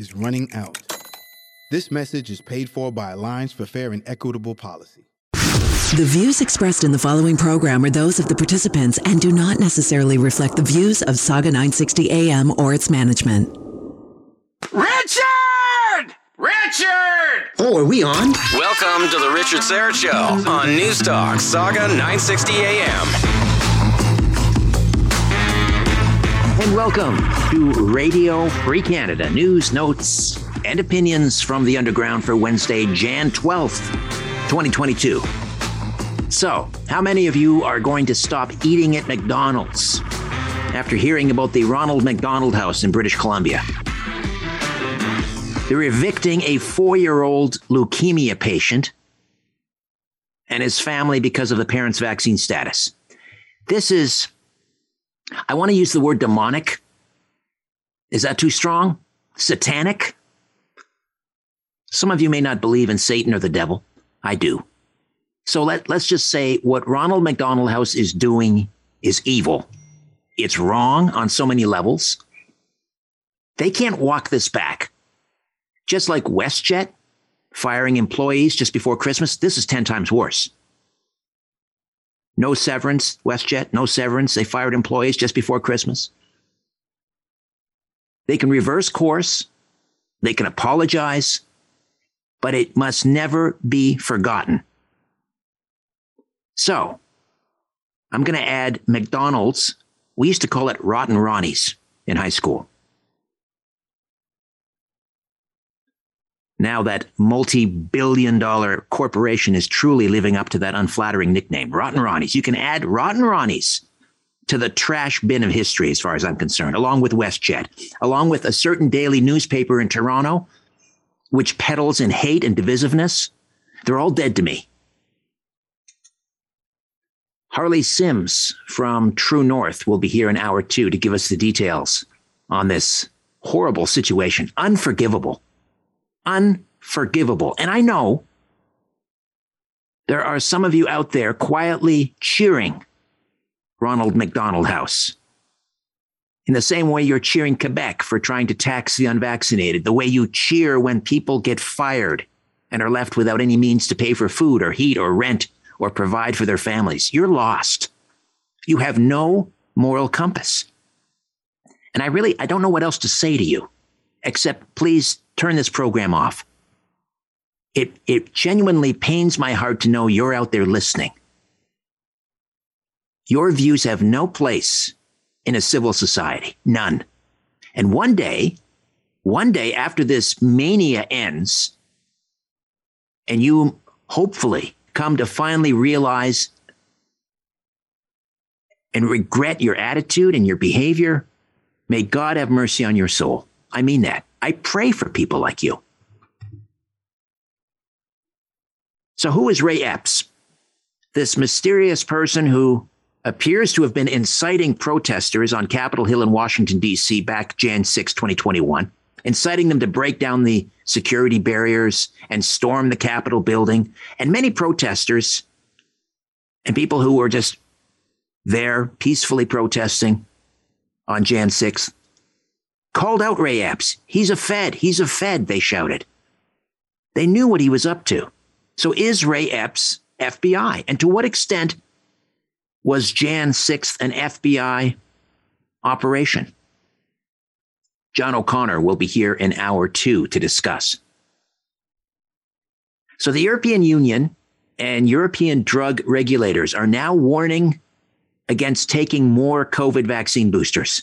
is running out. This message is paid for by Alliance for Fair and Equitable Policy. The views expressed in the following program are those of the participants and do not necessarily reflect the views of Sauga 960 AM or its management. Richard! Richard! Oh, are we on? Welcome to the Richard Syrett Show on News Talk Sauga 960 AM. And welcome to Radio Free Canada news, notes, and opinions from the underground for Wednesday, Jan 12th, 2022. So, how many of you are going to stop eating at McDonald's after hearing about the Ronald McDonald House in British Columbia? They're evicting a four year old leukemia patient and his family because of the parent's vaccine status. This is, I want to use the word demonic. Is that too strong? Satanic? Some of you may not believe in Satan or the devil. I do. So let, let's just say what Ronald McDonald House is doing is evil. It's wrong on so many levels. They can't walk this back. Just like WestJet firing employees just before Christmas, this is 10 times worse. No severance, WestJet, no severance. They fired employees just before Christmas. They can reverse course. They can apologize, but it must never be forgotten. So I'm going to add McDonald's. We used to call it Rotten Ronnie's in high school. Now that multi billion dollar corporation is truly living up to that unflattering nickname, Rotten Ronnie's. You can add Rotten Ronnie's to the trash bin of history, as far as I'm concerned, along with WestJet, along with a certain daily newspaper in Toronto, which peddles in hate and divisiveness. They're all dead to me. Harley Sims from True North will be here in hour two to give us the details on this horrible situation. Unforgivable unforgivable. And I know there are some of you out there quietly cheering Ronald McDonald House. In the same way you're cheering Quebec for trying to tax the unvaccinated, the way you cheer when people get fired and are left without any means to pay for food or heat or rent or provide for their families. You're lost. You have no moral compass. And I really, I don't know what else to say to you, except please turn this program off. It, it genuinely pains my heart to know you're out there listening. Your views have no place in a civil society, none. And one day, one day after this mania ends, and you hopefully come to finally realize and regret your attitude and your behavior, may God have mercy on your soul. I mean that. I pray for people like you. So, who is Ray Epps? This mysterious person who appears to have been inciting protesters on Capitol Hill in Washington, D.C. back Jan 6, 2021, inciting them to break down the security barriers and storm the Capitol building. And many protesters and people who were just there peacefully protesting on Jan 6th called out Ray Epps. He's a Fed. He's a Fed, they shouted. They knew what he was up to. So is Ray Epps FBI? And to what extent was Jan 6th an FBI operation? John O'Connor will be here in hour two to discuss. So the European Union and European drug regulators are now warning against taking more COVID vaccine boosters.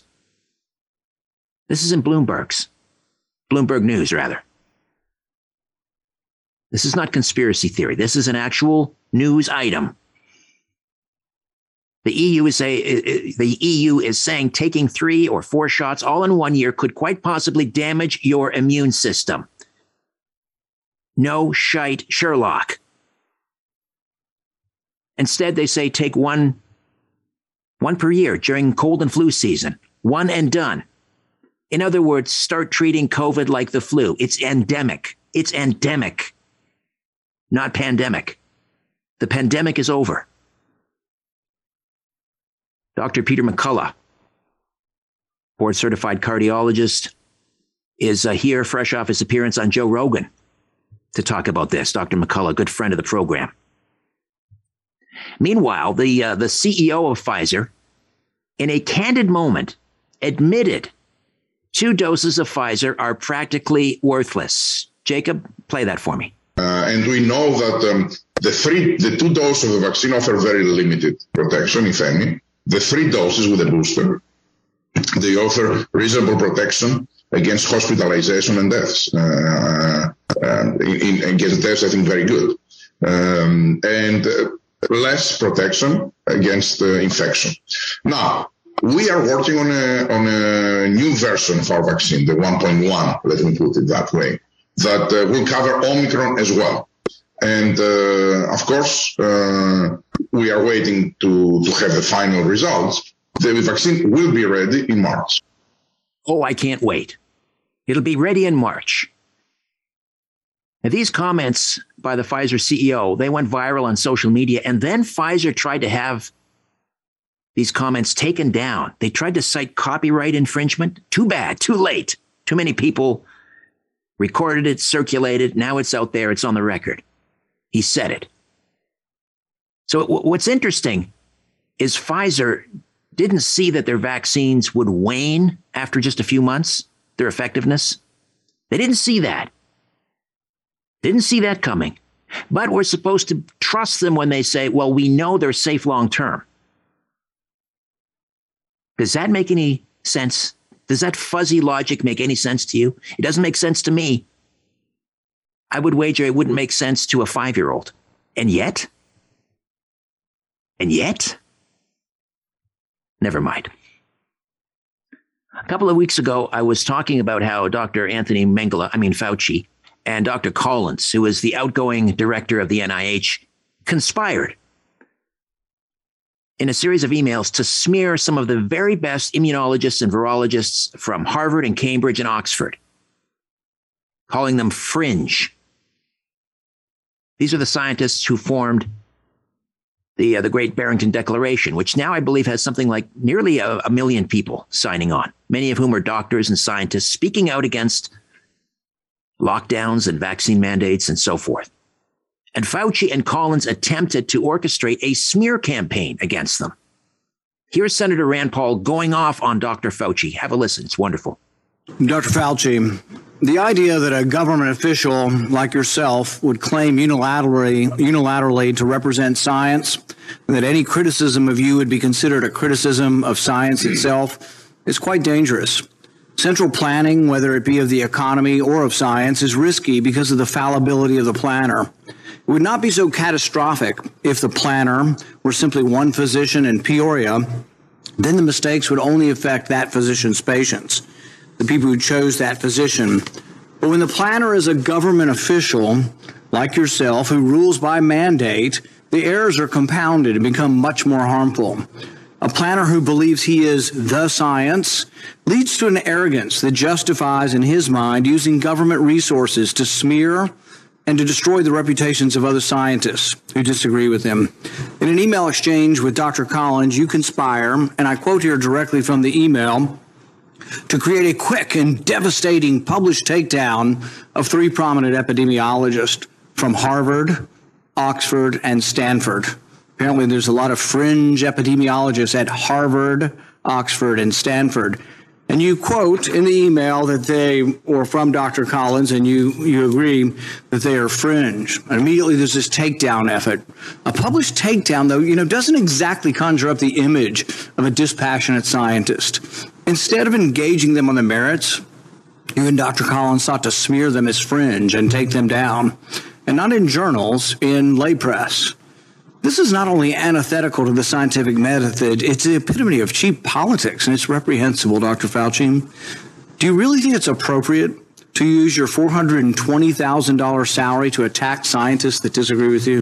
This is in Bloomberg's, Bloomberg News, rather. This is not conspiracy theory. This is an actual news item. The EU is say, the EU is saying taking three or four shots all in one year could quite possibly damage your immune system. No shite, Sherlock. Instead, they say take one, one per year during cold and flu season, one and done. In other words, start treating COVID like the flu. It's endemic. It's endemic, not pandemic. The pandemic is over. Dr. Peter McCullough, board certified cardiologist, is uh, here fresh off his appearance on Joe Rogan to talk about this. Dr. McCullough, good friend of the program. Meanwhile, the, uh, the CEO of Pfizer, in a candid moment, admitted two doses of Pfizer are practically worthless. Jacob, play that for me. Uh, and we know that um, the three, the two doses of the vaccine offer very limited protection, if any. The three doses with a booster, they offer reasonable protection against hospitalization and deaths. Uh, uh, in, against deaths, I think very good. Um, and uh, less protection against uh, infection. Now, we are working on a, on a new version of our vaccine, the 1.1, let me put it that way, that uh, will cover Omicron as well. And uh, of course, uh, we are waiting to, to have the final results. The vaccine will be ready in March. Oh, I can't wait. It'll be ready in March. Now, these comments by the Pfizer CEO, they went viral on social media, and then Pfizer tried to have these comments taken down. They tried to cite copyright infringement. Too bad, too late. Too many people recorded it, circulated. Now it's out there, it's on the record. He said it. So, what's interesting is Pfizer didn't see that their vaccines would wane after just a few months, their effectiveness. They didn't see that. Didn't see that coming. But we're supposed to trust them when they say, well, we know they're safe long term. Does that make any sense? Does that fuzzy logic make any sense to you? It doesn't make sense to me. I would wager it wouldn't make sense to a five year old. And yet, and yet, never mind. A couple of weeks ago, I was talking about how Dr. Anthony Mengele, I mean Fauci, and Dr. Collins, who is the outgoing director of the NIH, conspired in a series of emails to smear some of the very best immunologists and virologists from Harvard and Cambridge and Oxford, calling them fringe. These are the scientists who formed the, uh, the Great Barrington Declaration, which now I believe has something like nearly a, a million people signing on, many of whom are doctors and scientists speaking out against lockdowns and vaccine mandates and so forth. And Fauci and Collins attempted to orchestrate a smear campaign against them. Here's Senator Rand Paul going off on Dr. Fauci. Have a listen. It's wonderful. Dr. Fauci, the idea that a government official like yourself would claim unilaterally, unilaterally to represent science, that any criticism of you would be considered a criticism of science itself, is quite dangerous. Central planning, whether it be of the economy or of science, is risky because of the fallibility of the planner. It would not be so catastrophic if the planner were simply one physician in Peoria. Then the mistakes would only affect that physician's patients, the people who chose that physician. But when the planner is a government official like yourself who rules by mandate, the errors are compounded and become much more harmful. A planner who believes he is the science leads to an arrogance that justifies, in his mind, using government resources to smear and to destroy the reputations of other scientists who disagree with him. In an email exchange with Dr. Collins, you conspire, and I quote here directly from the email, to create a quick and devastating published takedown of three prominent epidemiologists from Harvard, Oxford, and Stanford. Apparently, there's a lot of fringe epidemiologists at Harvard, Oxford, and Stanford. And you quote in the email that they, or from Dr. Collins, and you, you agree that they are fringe. And immediately there's this takedown effort. A published takedown, though, you know, doesn't exactly conjure up the image of a dispassionate scientist. Instead of engaging them on the merits, you and Dr. Collins sought to smear them as fringe and take them down. And not in journals, in lay press. This is not only antithetical to the scientific method, it's the epitome of cheap politics, and it's reprehensible, Dr. Fauci. Do you really think it's appropriate to use your $420,000 salary to attack scientists that disagree with you?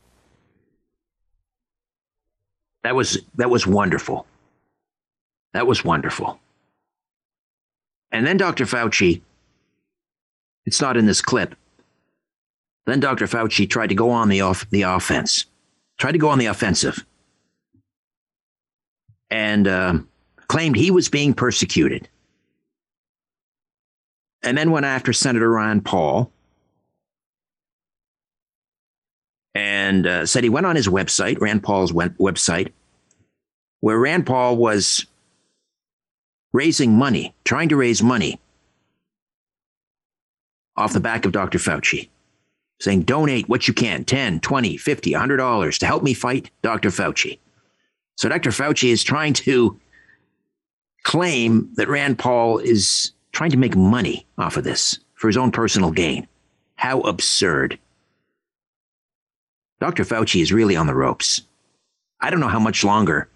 That was that was wonderful. That was wonderful. And then Dr. Fauci, it's not in this clip. Then Dr. Fauci tried to go on the off the offense tried to go on the offensive and uh, claimed he was being persecuted. And then went after Senator Rand Paul and uh, said he went on his website, Rand Paul's web- website, where Rand Paul was raising money, trying to raise money off the back of Dr. Fauci saying donate what you can 10 20 50 100 dollars to help me fight dr fauci. So dr fauci is trying to claim that rand paul is trying to make money off of this for his own personal gain. How absurd. Dr fauci is really on the ropes. I don't know how much longer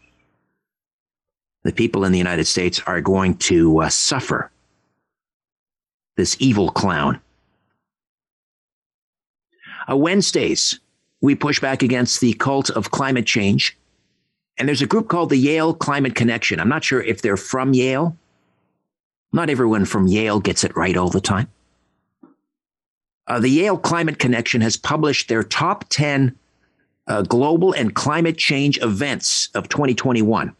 the people in the united states are going to uh, suffer this evil clown uh, Wednesdays, we push back against the cult of climate change. And there's a group called the Yale Climate Connection. I'm not sure if they're from Yale. Not everyone from Yale gets it right all the time. Uh, the Yale Climate Connection has published their top 10 uh, global and climate change events of 2021.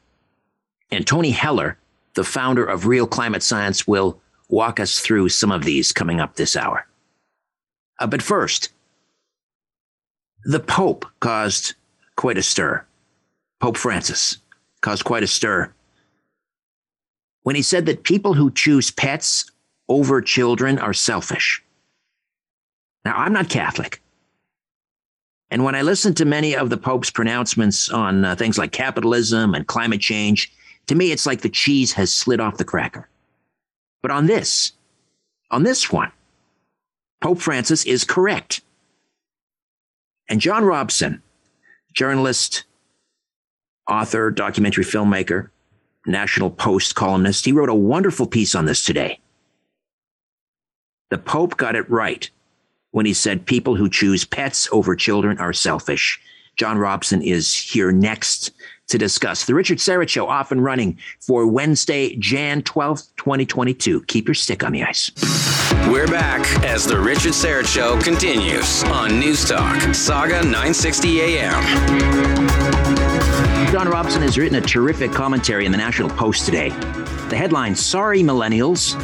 And Tony Heller, the founder of Real Climate Science, will walk us through some of these coming up this hour. Uh, but first, the Pope caused quite a stir. Pope Francis caused quite a stir when he said that people who choose pets over children are selfish. Now, I'm not Catholic. And when I listen to many of the Pope's pronouncements on uh, things like capitalism and climate change, to me, it's like the cheese has slid off the cracker. But on this, on this one, Pope Francis is correct. And John Robson, journalist, author, documentary filmmaker, National Post columnist, he wrote a wonderful piece on this today. The Pope got it right when he said people who choose pets over children are selfish. John Robson is here next to discuss. The Richard Syrett Show off and running for Wednesday, Jan 12th, 2022. Keep your stick on the ice. We're back as The Richard Syrett Show continues on News Talk, Sauga 960 AM. John Robson has written a terrific commentary in the National Post today. The headline Sorry, Millennials.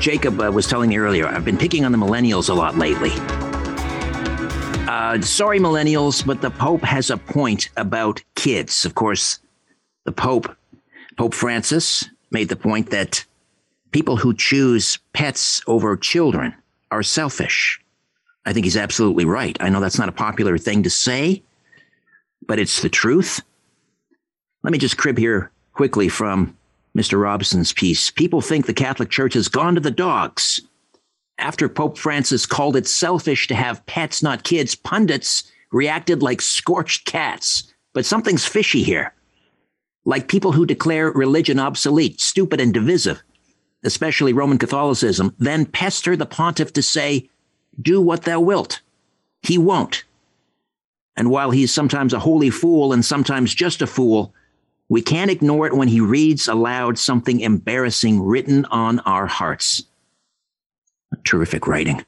Jacob uh, was telling me earlier, I've been picking on the millennials a lot lately. Uh, sorry, millennials, but the Pope has a point about kids. Of course, the Pope, Pope Francis, made the point that people who choose pets over children are selfish. I think he's absolutely right. I know that's not a popular thing to say, but it's the truth. Let me just crib here quickly from Mr. Robson's piece. People think the Catholic Church has gone to the dogs after Pope Francis called it selfish to have pets, not kids, pundits reacted like scorched cats. But something's fishy here. Like people who declare religion obsolete, stupid, and divisive, especially Roman Catholicism, then pester the pontiff to say, Do what thou wilt. He won't. And while he's sometimes a holy fool and sometimes just a fool, we can't ignore it when he reads aloud something embarrassing written on our hearts terrific writing.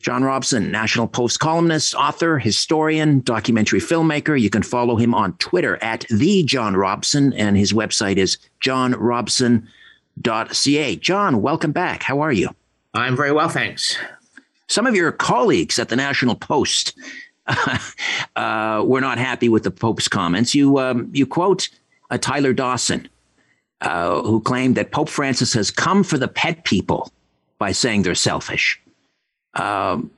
John Robson, National Post columnist, author, historian, documentary filmmaker. You can follow him on Twitter at the John Robson, and his website is johnrobson.ca. John, welcome back. How are you? I'm very well, thanks. Some of your colleagues at the National Post uh, were not happy with the Pope's comments. You um, you quote uh, Tyler Dawson, uh, who claimed that Pope Francis has come for the pet people by saying they're selfish. Um,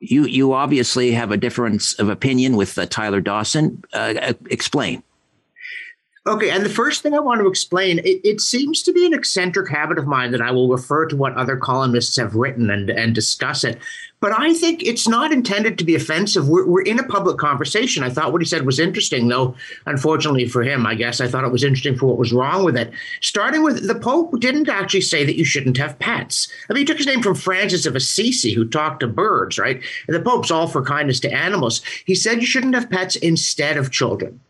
you you obviously have a difference of opinion with uh, Tyler Dawson. Uh, explain. Okay, and the first thing I want to explain, it, it, seems to be an eccentric habit of mine that I will refer to what other columnists have written and, and discuss it. But I think it's not intended to be offensive. We're, we're in a public conversation. I thought what he said was interesting, though, unfortunately for him, I guess I thought it was interesting for what was wrong with it. Starting with the Pope didn't actually say that you shouldn't have pets. I mean, he took his name from Francis of Assisi, who talked to birds, right? And the Pope's all for kindness to animals. He said you shouldn't have pets instead of children.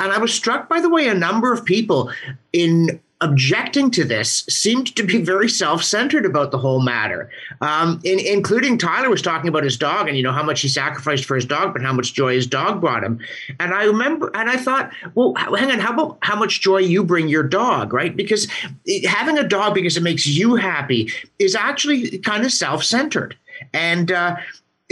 And I was struck by the way a number of people in objecting to this seemed to be very self-centered about the whole matter. Um, in, including tyler was talking about his dog and you know how much he sacrificed for his dog but how much joy his dog brought him. And i remember and i thought well hang on how about how much joy you bring your dog right? Because having a dog because it makes you happy is actually kind of self-centered. And uh,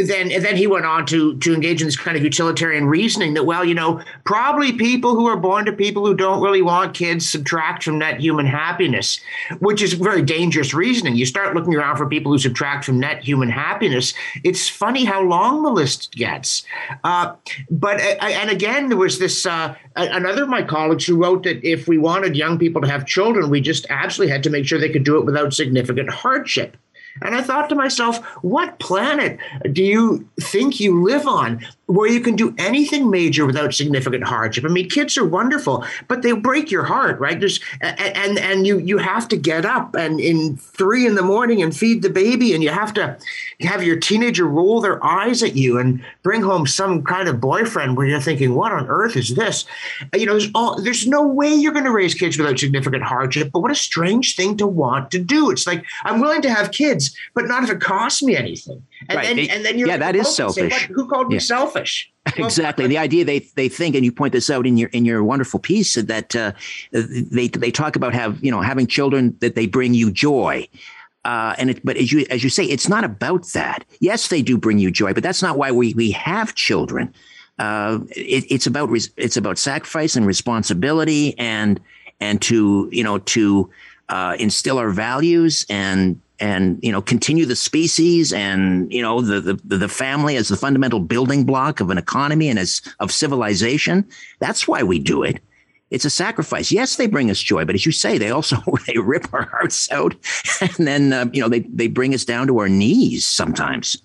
then and then he went on to to engage in this kind of utilitarian reasoning that well you know probably people who are born to people who don't really want kids subtract from net human happiness which is very dangerous reasoning. You start looking around for people who subtract from net human happiness. It's funny how long the list gets. Uh, but uh, and again there was this uh, another of my colleagues who wrote that if we wanted young people to have children we just absolutely had to make sure they could do it without significant hardship and I thought to myself, what planet do you think you live on where you can do anything major without significant hardship? I mean, kids are wonderful, but they break your heart, right? There's and and you you have to get up and in three in the morning and feed the baby, and you have to have your teenager roll their eyes at you and bring home some kind of boyfriend where you're thinking, what on earth is this? You know, there's all there's no way you're going to raise kids without significant hardship. But what a strange thing to want to do. It's like I'm willing to have kids but not if it costs me anything. And right. then, they, and then you're yeah, that is selfish. Say, who called me selfish? exactly. the idea they they think, and you point this out in your in your wonderful piece, that uh, they they talk about have you know having children that they bring you joy. Uh, and it, but as you as you say, it's not about that. Yes, they do bring you joy, but that's not why we we have children. Uh, it, it's about it's about sacrifice and responsibility, and and to you know to uh, instill our values and and you know continue the species and you know the, the the family as the fundamental building block of an economy and as of civilization that's why we do it. It's a sacrifice. Yes they bring us joy but as you say they also they rip our hearts out and then uh, you know they they bring us down to our knees sometimes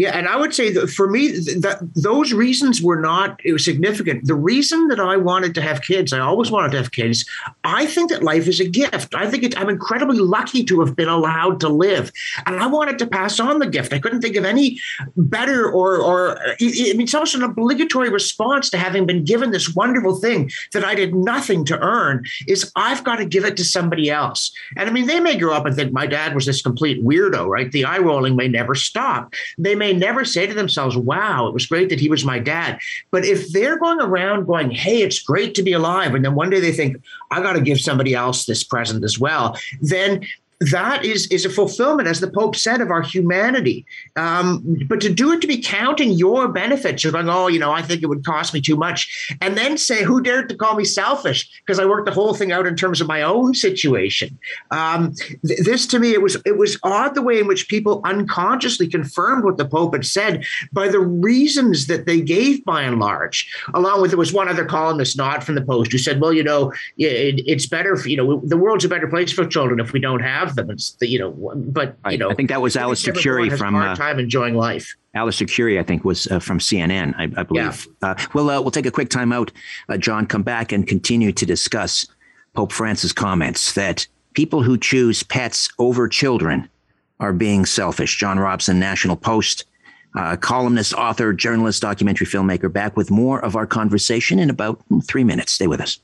yeah, and I would say that for me, that those reasons were not significant. The reason that I wanted to have kids, I always wanted to have kids. I think that life is a gift. I think it, I'm incredibly lucky to have been allowed to live, and I wanted to pass on the gift. I couldn't think of any better or or I mean, it's almost an obligatory response to having been given this wonderful thing that I did nothing to earn. Is I've got to give it to somebody else. And I mean, they may grow up and think my dad was this complete weirdo, right? The eye rolling may never stop. They may may never say to themselves, wow, it was great that he was my dad. But if they're going around going, hey, it's great to be alive, and then one day they think, I got to give somebody else this present as well, then that is is a fulfillment, as the Pope said, of our humanity. Um, but to do it to be counting your benefits, you're going, oh, you know, I think it would cost me too much, and then say, who dared to call me selfish because I worked the whole thing out in terms of my own situation. Um, th- this to me, it was it was odd the way in which people unconsciously confirmed what the Pope had said by the reasons that they gave, by and large. Along with there was one other columnist, not from the Post, who said, well, you know, it, it's better, for, you know, the world's a better place for children if we don't have have them. It's the, you know, but you know, I think that was Alistair Currie from uh, time enjoying life. Alistair Currie, I think, was uh, from CNN, I, I believe. Yeah. Uh, we'll uh, we'll take a quick time out, uh, John. Come back and continue to discuss Pope Francis' comments that people who choose pets over children are being selfish. John Robson, National Post uh, columnist, author, journalist, documentary filmmaker, back with more of our conversation in about three minutes. Stay with us.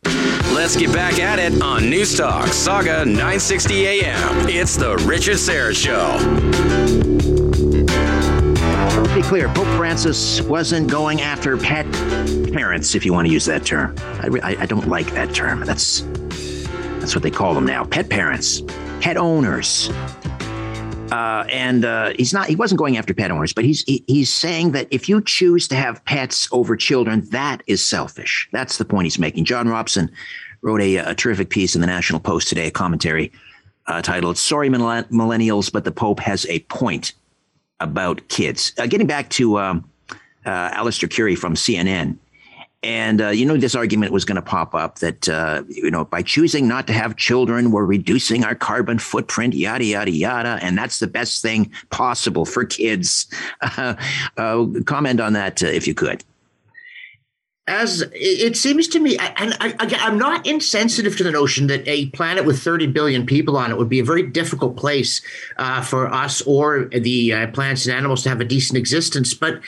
Let's get back at it on News Talk, Sauga 960 AM. It's the Richard Syrett Show. be clear, Pope Francis wasn't going after pet parents, if you want to use that term. I, I, I don't like that term. That's that's what they call them now. Pet parents, pet owners. Uh, and uh, he's not. He wasn't going after pet owners, but he's he, he's saying that if you choose to have pets over children, that is selfish. That's the point he's making. John Robson wrote a, a terrific piece in the National Post today, a commentary uh, titled "Sorry Millennials, but the Pope has a point about kids." Uh, getting back to um, uh, Alistair Currie from CNN. And uh, you know, this argument was going to pop up that uh, you know by choosing not to have children, we're reducing our carbon footprint, yada yada yada, and that's the best thing possible for kids. Uh, comment on that uh, if you could as it seems to me, and I, am not insensitive to the notion that a planet with 30 billion people on it would be a very difficult place uh, for us or the uh, plants and animals to have a decent existence. But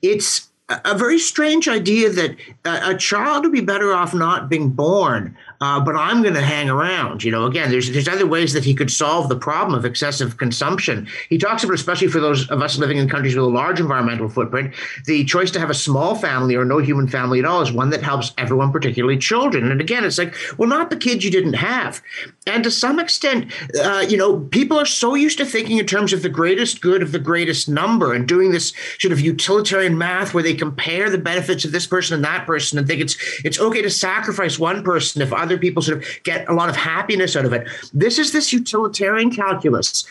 it's a very strange idea that a child would be better off not being born uh, but I'm going to hang around. You know, again, there's there's other ways that he could solve the problem of excessive consumption. He talks about, especially for those of us living in countries with a large environmental footprint, the choice to have a small family or no human family at all is one that helps everyone, particularly children. And again, it's like, well, not the kids you didn't have. And to some extent, uh, you know, people are so used to thinking in terms of the greatest good of the greatest number and doing this sort of utilitarian math where they compare the benefits of this person and that person and think it's it's okay to sacrifice one person if other other people sort of get a lot of happiness out of it. This is this utilitarian calculus.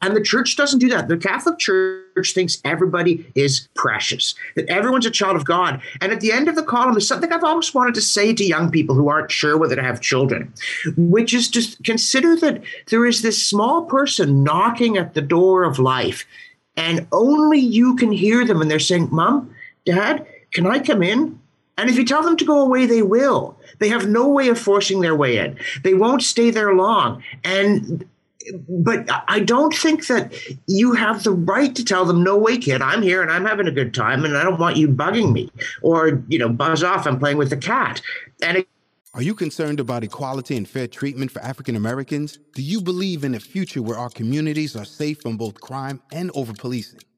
And the church doesn't do that. The Catholic Church thinks everybody is precious, that everyone's a child of God. And at the end of the column is something I've always wanted to say to young people who aren't sure whether to have children, which is just consider that there is this small person knocking at the door of life, and only you can hear them. And they're saying, Mom, Dad, can I come in? And if you tell them to go away, they will. They have no way of forcing their way in. They won't stay there long. And but I don't think that you have the right to tell them, no way, kid, I'm here and I'm having a good time and I don't want you bugging me. Or, you know, buzz off, I'm playing with the cat. And it- are you concerned about equality and fair treatment for African Americans? Do you believe in a future where our communities are safe from both crime and over policing?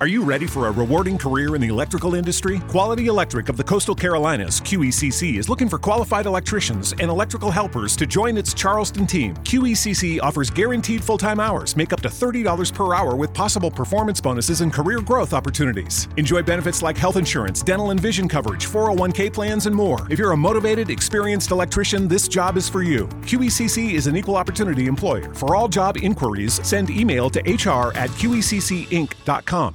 Are you ready for a rewarding career in the electrical industry? Quality Electric of the Coastal Carolinas, QECC, is looking for qualified electricians and electrical helpers to join its Charleston team. QECC offers guaranteed full time hours, make up to $30 per hour with possible performance bonuses and career growth opportunities. Enjoy benefits like health insurance, dental and vision coverage, 401k plans, and more. If you're a motivated, experienced electrician, this job is for you. QECC is an equal opportunity employer. For all job inquiries, send email to hr at qeccinc.com.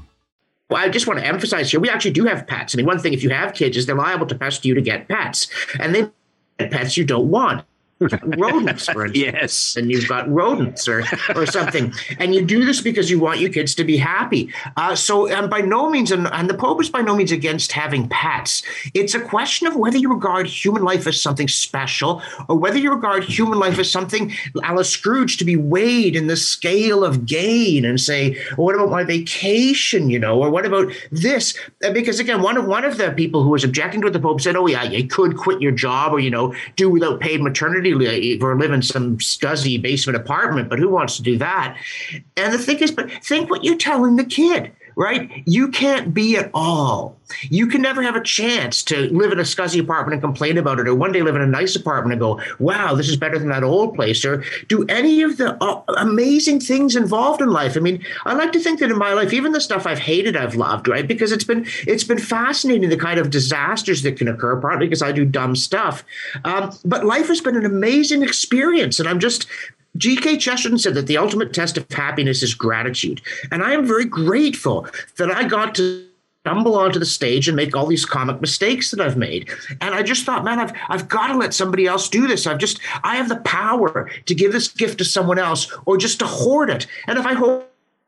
Well, I just want to emphasize here, we actually do have pets. I mean, one thing, if you have kids, is they're liable to pest you to get pets. And they pets you don't want rodents, for instance. yes. And you've got rodents or, or something. And you do this because you want your kids to be happy. Uh, so, and by no means, and, and the Pope is by no means against having pets. It's a question of whether you regard human life as something special or whether you regard human life as something, a la Scrooge, to be weighed in the scale of gain and say, well, what about my vacation, you know, or what about this? Uh, because again, one of, one of the people who was objecting to what the Pope said, oh, yeah, you could quit your job or, you know, do without paid maternity or live in some scuzzy basement apartment, but who wants to do that? And the thing is, but think what you're telling the kid. Right? You can't be at all. You can never have a chance to live in a scuzzy apartment and complain about it, or one day live in a nice apartment and go, wow, this is better than that old place, or do any of the uh, amazing things involved in life. I mean, I like to think that in my life, even the stuff I've hated, I've loved, right? Because it's been it's been fascinating the kind of disasters that can occur, partly because I do dumb stuff. Um, but life has been an amazing experience, and I'm just G.K. Chesterton said that the ultimate test of happiness is gratitude. And I am very grateful that I got to stumble onto the stage and make all these comic mistakes that I've made. And I just thought, man, I've I've got to let somebody else do this. I've just I have the power to give this gift to someone else or just to hoard it. And if I hoard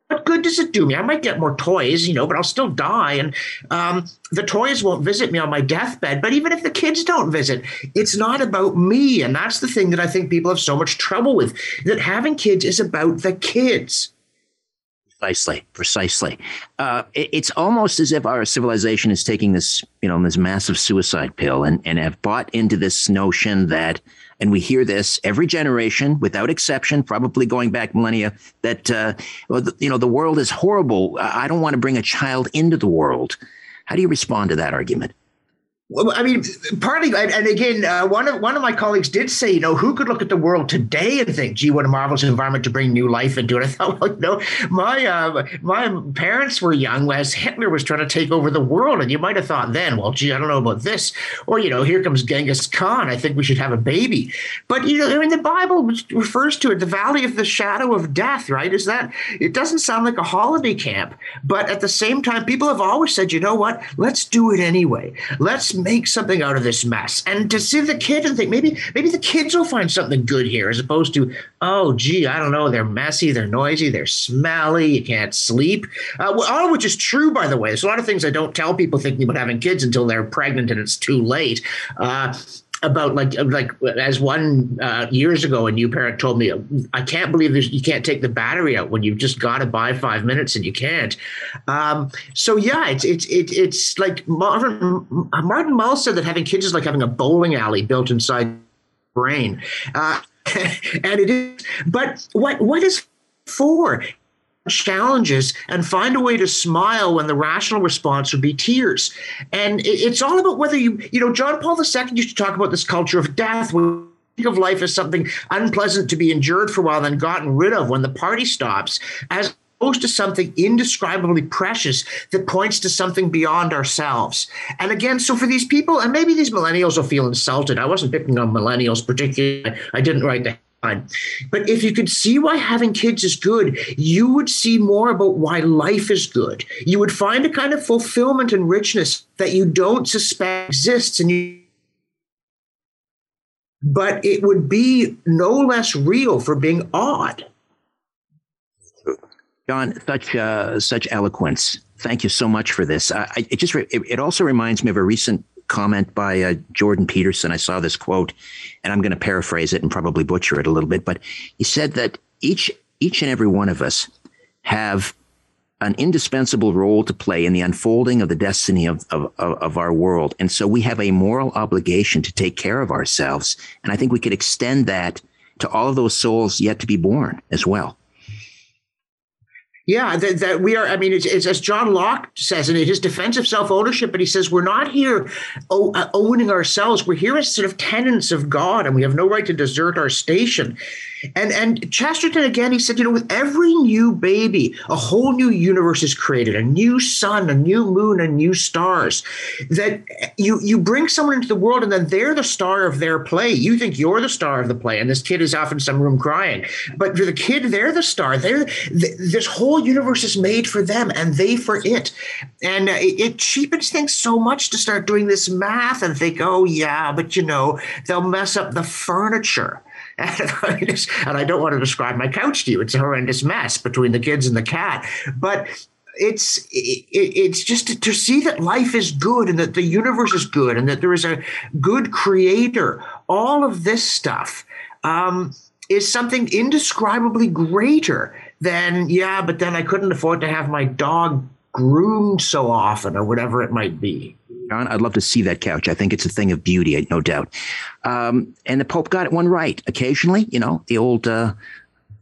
what good does it do me? I might get more toys, you know, but I'll still die. And um, the toys won't visit me on my deathbed. But even if the kids don't visit, it's not about me. And that's the thing that I think people have so much trouble with that having kids is about the kids. Precisely, precisely. Uh, it, it's almost as if our civilization is taking this, you know, this massive suicide pill and, and have bought into this notion that and we hear this every generation without exception, probably going back millennia, that, uh, you know, the world is horrible. I don't want to bring a child into the world. How do you respond to that argument? Well, I mean, partly, and again, uh, one of one of my colleagues did say, you know, who could look at the world today and think, "Gee, what a marvelous environment to bring new life into it." I thought, well, you know, my uh, my parents were young as Hitler was trying to take over the world, and you might have thought then, well, gee, I don't know about this, or you know, here comes Genghis Khan. I think we should have a baby. But you know, I mean, the Bible refers to it, the valley of the shadow of death, right? Is that it doesn't sound like a holiday camp, but at the same time, people have always said, you know what? Let's do it anyway. Let's make something out of this mess. And to see the kid and think maybe maybe the kids will find something good here, as opposed to oh gee, I don't know, they're messy, they're noisy, they're smelly, you can't sleep. Uh, all of which is true, by the way. There's a lot of things I don't tell people thinking about having kids until they're pregnant and it's too late. Uh, about like like as one uh, years ago a new parent told me i can't believe you can't take the battery out when you've just got to buy five minutes and you can't. Um, so yeah it's it's it, it's like martin martin mull said that having kids is like having a bowling alley built inside brain. Uh, and it is but what what is for challenges and find a way to smile when the rational response would be tears. And it's all about whether you, you know, John Paul II used to talk about this culture of death. Where of life as something unpleasant to be endured for a while, then gotten rid of when the party stops, as opposed to something indescribably precious that points to something beyond ourselves. And again, so for these people, and maybe these millennials will feel insulted. I wasn't picking on millennials particularly. I didn't write the but if you could see why having kids is good, you would see more about why life is good. You would find a kind of fulfillment and richness that you don't suspect exists and you but it would be no less real for being odd. John, such uh, such eloquence. Thank you so much for this. I, it just it, it also reminds me of a recent comment by uh, Jordan Peterson. I saw this quote, and I'm going to paraphrase it and probably butcher it a little bit, but he said that each each and every one of us have an indispensable role to play in the unfolding of the destiny of, of, of our world. And so we have a moral obligation to take care of ourselves. And I think we could extend that to all of those souls yet to be born as well. Yeah, that, that, we are. I mean, it's, it's, as John Locke says in his defense of self ownership, but he says we're not here uh, owning ourselves. We're here as sort of tenants of God, and we have no right to desert our station. And and Chesterton again, he said, you know, with every new baby, a whole new universe is created, a new sun, a new moon, and new stars. That you you bring someone into the world, and then they're the star of their play. You think you're the star of the play, and this kid is off in some room crying. But for the kid, they're the star. They're th- this whole universe is made for them, and they for it. And it, it cheapens things so much to start doing this math and think, oh yeah, but you know, they'll mess up the furniture and I don't want to describe my couch to you. It's a horrendous mess between the kids and the cat. But it's it's just to, see that life is good and that the universe is good and that there is a good creator. All of this stuff um, is something indescribably greater than yeah, but then I couldn't afford to have my dog groomed so often or whatever it might be. John, I'd love to see that couch. I think it's a thing of beauty, no doubt. Um, and the Pope got it one right. Occasionally, you know, the old uh,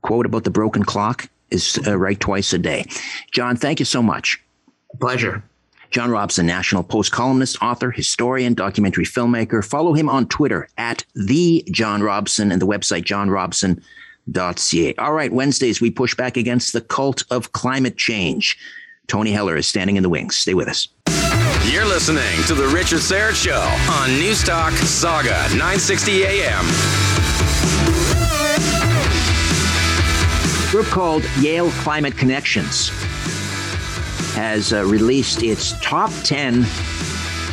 quote about the broken clock is uh, right twice a day. John, thank you so much. Pleasure. John Robson, National Post columnist, author, historian, documentary filmmaker. Follow him on Twitter at the John Robson and the website johnrobson.ca. All right, Wednesdays we push back against the cult of climate change. Tony Heller is standing in the wings. Stay with us. You're listening to the Richard Syrett Show on Newstalk Sauga 960 AM. A group called Yale Climate Connections has uh, released its top 10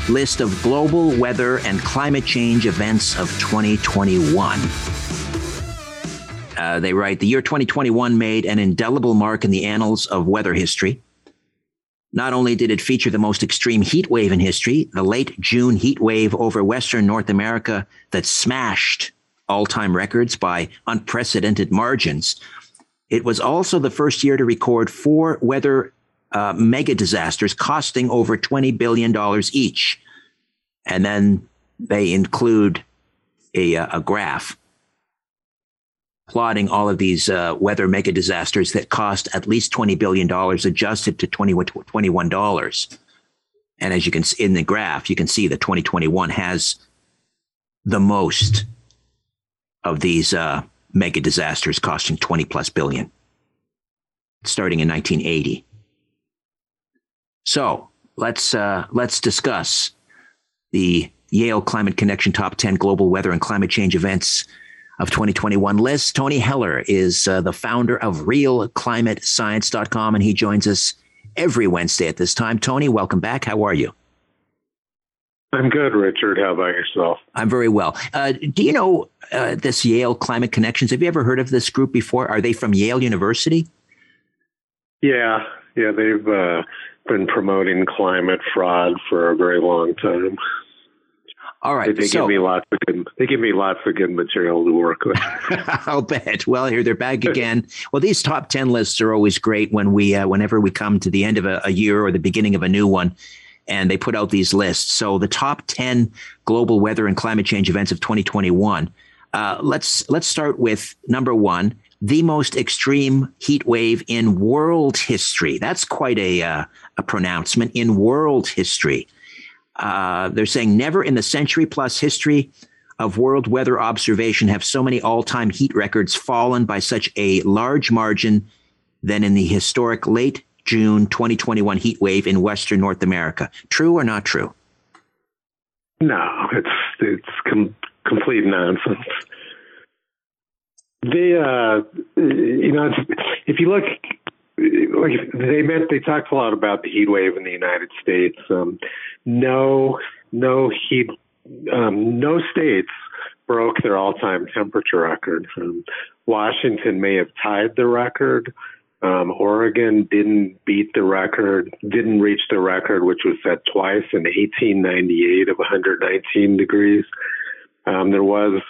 list of global weather and climate change events of 2021. Uh, they write the year 2021 made an indelible mark in the annals of weather history. Not only did it feature the most extreme heat wave in history, the late June heat wave over Western North America that smashed all time records by unprecedented margins, it was also the first year to record four weather uh, mega disasters costing over $20 billion each. And then they include a, uh, a graph plotting all of these uh, weather mega disasters that cost at least $20 billion adjusted to $21. And as you can see in the graph, you can see that 2021 has the most of these uh, mega disasters costing 20 plus billion, starting in 1980. So let's uh, let's discuss the Yale Climate Connection Top 10 Global Weather and Climate Change Events of 2021 list. Tony Heller is uh, the founder of RealClimateScience.com, and he joins us every Wednesday at this time. Tony, welcome back. How are you? I'm good, Richard. How about yourself? I'm very well. Uh, do you know uh, this Yale Climate Connections? Have you ever heard of this group before? Are they from Yale University? Yeah, yeah, they've uh, been promoting climate fraud for a very long time. All right. They, they so, give me lots of good. They give me lots of good material to work with. I'll bet. Well, here they're back again. well, these top ten lists are always great when we, uh, whenever we come to the end of a, a year or the beginning of a new one, and they put out these lists. So the top ten global weather and climate change events of 2021. Uh, let's let's start with number one, the most extreme heat wave in world history. That's quite a uh, a pronouncement in world history. Uh, they're saying never in the century plus history of world weather observation have so many all time heat records fallen by such a large margin than in the historic late June 2021 heat wave in Western North America. True or not true? No, it's it's com- complete nonsense. They, uh, you know, if you look they meant they talked a lot about the heat wave in the United States. Um, no, no heat, um, no states broke their all-time temperature record. Um, Washington may have tied the record. Um, Oregon didn't beat the record, didn't reach the record, which was set twice in 1898 of 119 degrees. Um, there was,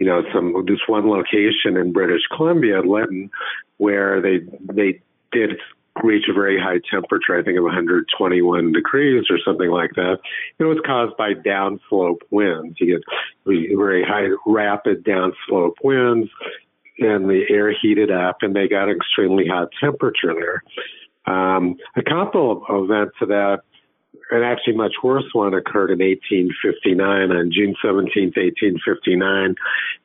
you know, some this one location in British Columbia, Lytton, where they they did reach a very high temperature, I think of 121 degrees or something like that. It was caused by downslope winds. You get very high, rapid downslope winds, and the air heated up, and they got an extremely hot temperature there. Um, a couple of events of that, an actually much worse one occurred in 1859 on June 17th, 1859.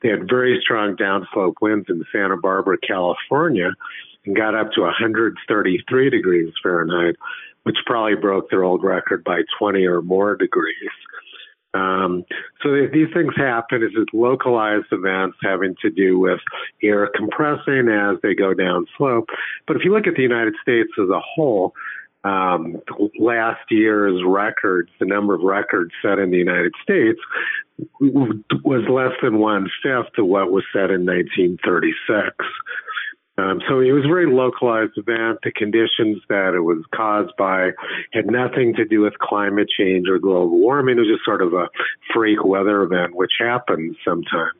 They had very strong downslope winds in Santa Barbara, California and got up to 133 degrees Fahrenheit, which probably broke their old record by 20 or more degrees. Um, so these things happen. It's localized events having to do with air compressing as they go down slope. But if you look at the United States as a whole, um, last year's records, the number of records set in the United States was less than one fifth of what was set in 1936. Um, so it was a very localized event. The conditions that it was caused by had nothing to do with climate change or global warming. It was just sort of a freak weather event, which happens sometimes.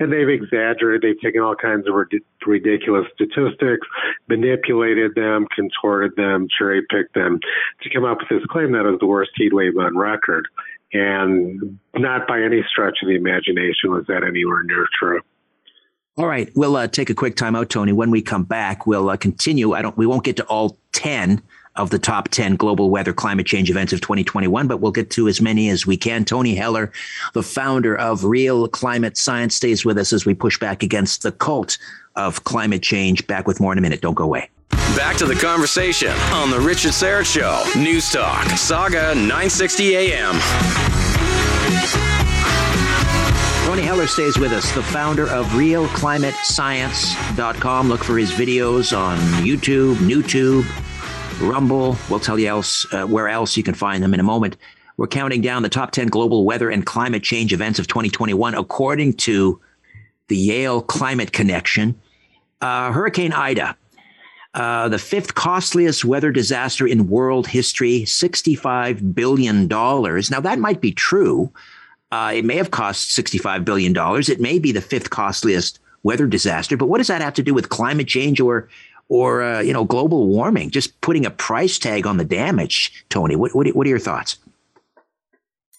And they've exaggerated. They've taken all kinds of ridiculous statistics, manipulated them, contorted them, cherry picked them to come up with this claim that it was the worst heat wave on record. And not by any stretch of the imagination was that anywhere near true. All right, we'll uh, take a quick time out, Tony. When we come back, we'll uh, continue. I don't. We won't get to all ten of the top 10 global weather climate change events of 2021, but we'll get to as many as we can. Tony Heller, the founder of Real Climate Science, stays with us as we push back against the cult of climate change. Back with more in a minute. Don't go away. Back to the conversation on The Richard Syrett Show. News Talk, Sauga 960 AM. Tony Heller stays with us, the founder of RealClimateScience.com. Look for his videos on YouTube, YouTube, Rumble. We'll tell you else uh, where else you can find them in a moment. We're counting down the top 10 global weather and climate change events of 2021 according to the Yale Climate Connection. Uh, Hurricane Ida, uh, the fifth costliest weather disaster in world history, $65 billion. Now, that might be true. Uh, it may have cost $65 billion. It may be the fifth costliest weather disaster, but what does that have to do with climate change or or uh, you know global warming? Just putting a price tag on the damage, Tony. What what, what are your thoughts?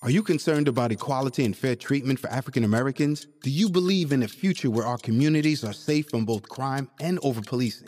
Are you concerned about equality and fair treatment for African Americans? Do you believe in a future where our communities are safe from both crime and over policing?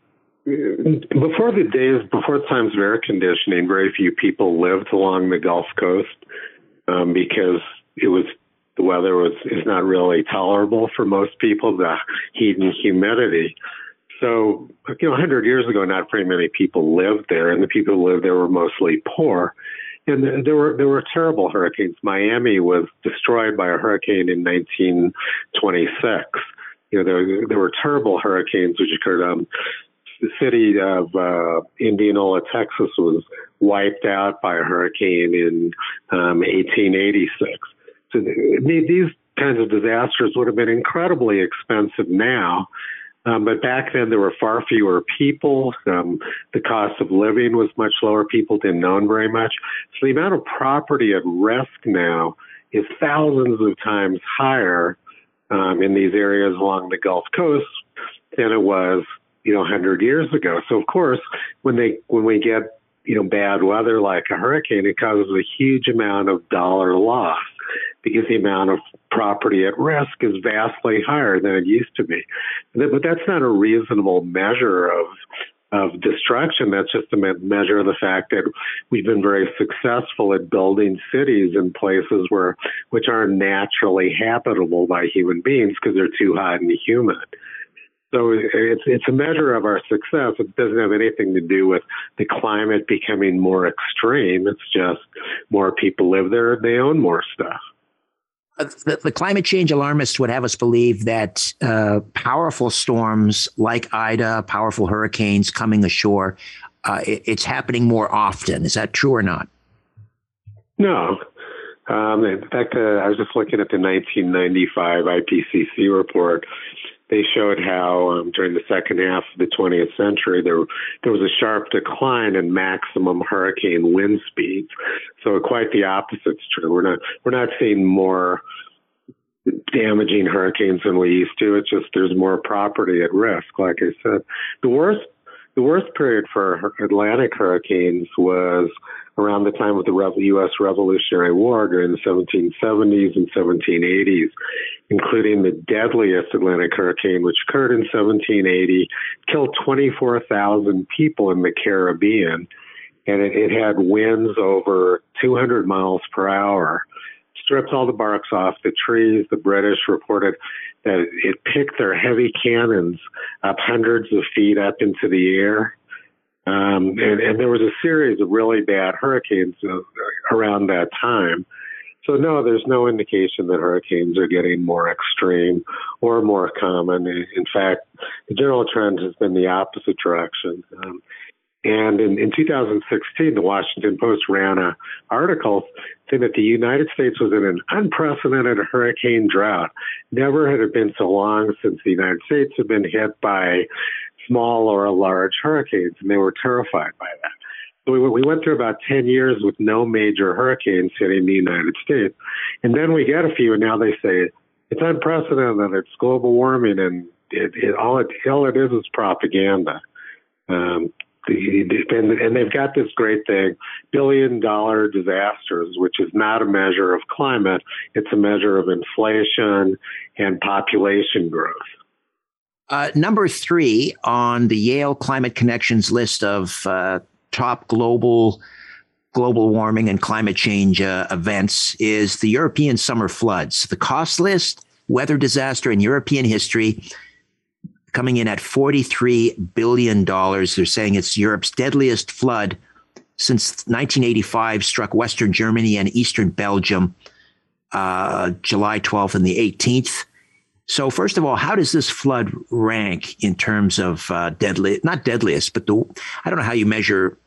before the days, before times of air conditioning, very few people lived along the Gulf Coast um, because it was the weather was is not really tolerable for most people, the heat and humidity. So, you know, 100 years ago, not very many people lived there, and the people who lived there were mostly poor. And there were there were terrible hurricanes. Miami was destroyed by a hurricane in 1926. You know, there there were terrible hurricanes which occurred. Um, the city of uh, Indianola, Texas, was wiped out by a hurricane in um, 1886. So these kinds of disasters would have been incredibly expensive now. Um, but back then, there were far fewer people. Um, the cost of living was much lower. People didn't own very much. So the amount of property at risk now is thousands of times higher um, in these areas along the Gulf Coast than it was you know, 100 years ago. So of course, when they when we get you know bad weather like a hurricane, it causes a huge amount of dollar loss because the amount of property at risk is vastly higher than it used to be. But that's not a reasonable measure of of destruction. That's just a measure of the fact that we've been very successful at building cities in places where which aren't naturally habitable by human beings because they're too hot and humid. So it's it's a measure of our success. It doesn't have anything to do with the climate becoming more extreme. It's just more people live there. and They own more stuff. Uh, the, the, climate change alarmists would have us believe that uh, powerful storms like Ida, powerful hurricanes coming ashore, uh, it, it's happening more often. Is that true or not? No. Um, in fact, uh, I was just looking at the 1995 IPCC report they showed how um, during the second half of the 20th century there there was a sharp decline in maximum hurricane wind speeds. So quite the opposite is true. We're not we're not seeing more damaging hurricanes than we used to. It's just there's more property at risk. Like I said, the worst the worst period for Atlantic hurricanes was around the time of the U.S. Revolutionary War during the 1770s and 1780s, including the deadliest Atlantic hurricane, which occurred in 1780, killed 24,000 people in the Caribbean, and it, it had winds over 200 miles per hour. Stripped all the barks off the trees. The British reported that it picked their heavy cannons up hundreds of feet up into the air um, and, and there was a series of really bad hurricanes uh, around that time. So no, there's no indication that hurricanes are getting more extreme or more common. In fact, the general trend has been the opposite direction. Um, and in, in 2016, the Washington Post ran an article saying that the United States was in an unprecedented hurricane drought. Never had it been so long since the United States had been hit by small or a large hurricanes, and they were terrified by that. So we, we went through about 10 years with no major hurricanes hitting the United States. And then we get a few, and now they say it's unprecedented, it's global warming, and it, it, all, it, all it is is propaganda. Um, and, and they've got this great thing billion dollar disasters, which is not a measure of climate, it's a measure of inflation and population growth. Uh, number three on the Yale Climate Connections list of uh, top global global warming and climate change uh, events is the European summer floods. The cost list, weather disaster in European history, coming in at $43 billion. They're saying it's Europe's deadliest flood since 1985 struck Western Germany and Eastern Belgium, uh, July 12th and the 18th. So, first of all, how does this flood rank in terms of uh, deadly, not deadliest, but the, I don't know how you measure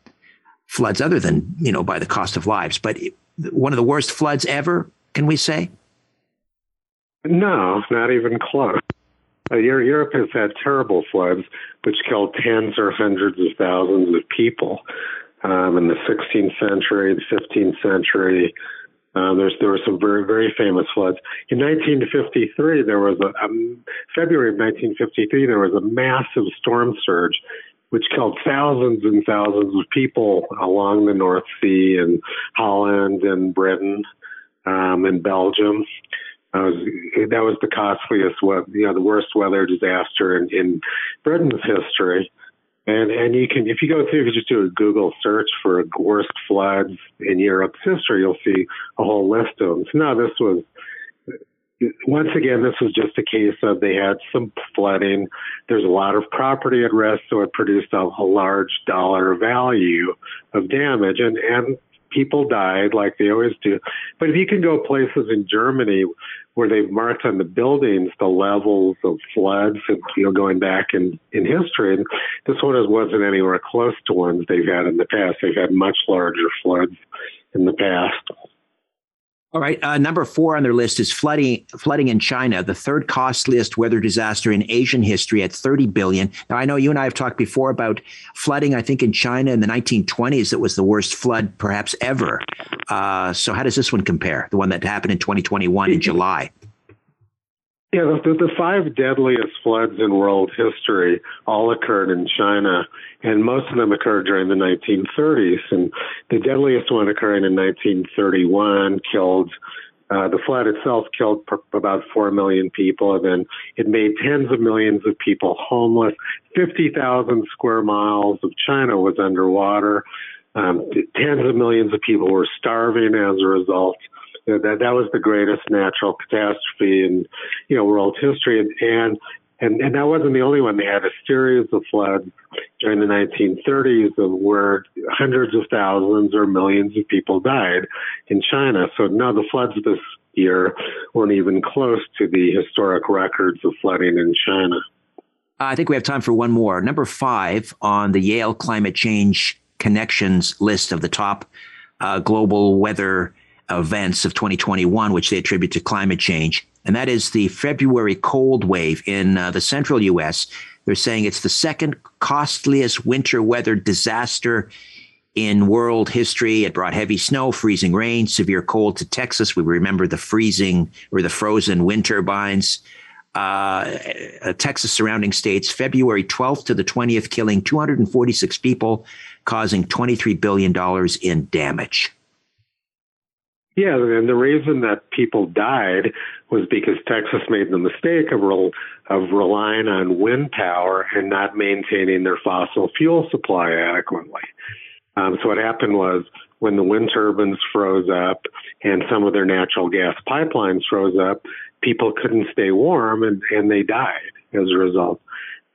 floods other than, you know, by the cost of lives, but one of the worst floods ever, can we say? No, not even close. Uh, Europe has had terrible floods, which killed tens or hundreds of thousands of people um, in the 16th century, the 15th century. Um, there's there were some very very famous floods. In 1953, there was a um, February of 1953 there was a massive storm surge, which killed thousands and thousands of people along the North Sea and Holland and Britain um, and Belgium. Uh, that was the costliest, you know, the worst weather disaster in, in Britain's history. And and you can if you go through if you just do a Google search for worst floods in Europe's history, you'll see a whole list of them. So this was once again this was just a case of they had some flooding. There's a lot of property at risk, so it produced a, a large dollar value of damage, and and people died like they always do. But if you can go places in Germany where they've marked on the buildings the levels of floods, and, you know, going back in, in history. And this one wasn't anywhere close to ones they've had in the past. They've had much larger floods in the past. All right. Uh, number four on their list is flooding. Flooding in China, the third costliest weather disaster in Asian history at 30 billion. Now, I know you and I have talked before about flooding. I think in China in the 1920s, it was the worst flood perhaps ever. Uh, so, how does this one compare? The one that happened in 2021 in July. Yeah, the, the, five deadliest floods in world history all occurred in China, and most of them occurred during the 1930s. And the deadliest one occurring in 1931 killed, uh, the flood itself killed about 4 million people, and then it made tens of millions of people homeless. 50,000 square miles of China was underwater. Um, tens of millions of people were starving as a result you know, that that was the greatest natural catastrophe in you know world history, and and and, and that wasn't the only one. They had a series of floods during the 1930s where hundreds of thousands or millions of people died in China. So no, the floods this year weren't even close to the historic records of flooding in China. I think we have time for one more. Number five on the Yale Climate Change Connections list of the top uh, global weather events of 2021, which they attribute to climate change. And that is the February cold wave in uh, the central U.S. They're saying it's the second costliest winter weather disaster in world history. It brought heavy snow, freezing rain, severe cold to Texas. We remember the freezing or the frozen wind turbines. Uh, uh Texas surrounding states, February 12th to the 20th, killing 246 people, causing $23 billion in damage. Yeah, and the reason that people died was because Texas made the mistake of rel- of relying on wind power and not maintaining their fossil fuel supply adequately. Um, so what happened was when the wind turbines froze up and some of their natural gas pipelines froze up, people couldn't stay warm and, and they died as a result.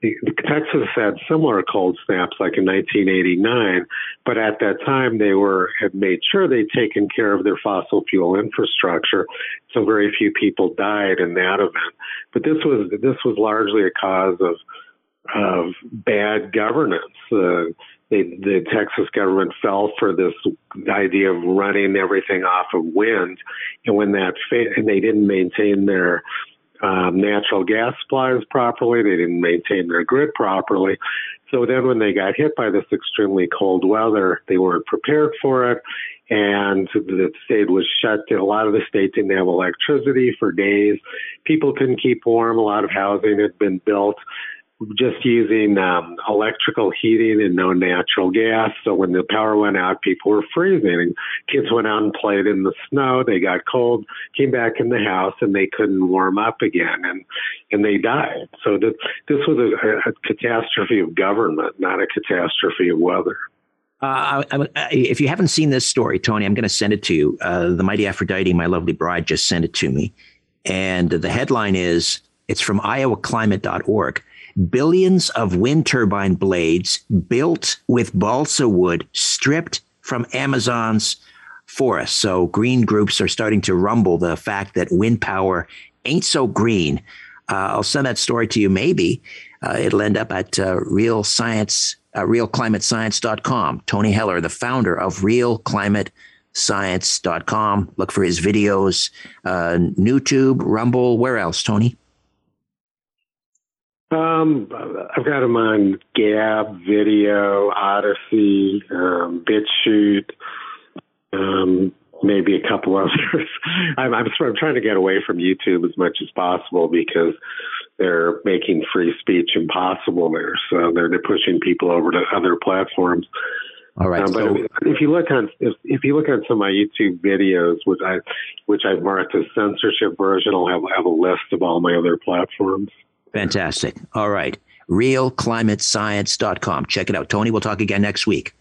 Texas had similar cold snaps like in 1989, but at that time they were had made sure they'd taken care of their fossil fuel infrastructure, so very few people died in that event. But this was this was largely a cause of of bad governance. Uh, they, the Texas government fell for this idea of running everything off of wind, and when that fa- and they didn't maintain their um, natural gas supplies properly. They didn't maintain their grid properly. So then, when they got hit by this extremely cold weather, they weren't prepared for it, and the state was shut. A lot of the state didn't have electricity for days. People couldn't keep warm. A lot of housing had been built just using um, electrical heating and no natural gas. So when the power went out, people were freezing. And kids went out and played in the snow. They got cold, came back in the house, and they couldn't warm up again, and and they died. So this this was a, a catastrophe of government, not a catastrophe of weather. Uh, I, I, if you haven't seen this story, Tony, I'm going to send it to you. Uh, the mighty Aphrodite, my lovely bride, just sent it to me, and the headline is it's from IowaClimate.org billions of wind turbine blades built with balsa wood stripped from Amazon's forests. So green groups are starting to rumble the fact that wind power ain't so green. Uh, I'll send that story to you. Maybe uh, it'll end up at uh, Real Science, uh, RealClimateScience.com. Tony Heller, the founder of RealClimateScience.com. Look for his videos, uh, YouTube, Rumble. Where else, Tony? Um, I've got them on Gab, Video, Odysee, um, BitChute, um, maybe a couple others. I'm, I'm, I'm trying to get away from YouTube as much as possible because they're making free speech impossible there. So they're, they're pushing people over to other platforms. All right. Uh, but so, if you look on if, if you look on some of my YouTube videos, which I which I've marked as censorship version, I'll have have a list of all my other platforms. Fantastic. All right. RealClimateScience.com. Check it out. Tony, we'll talk again next week.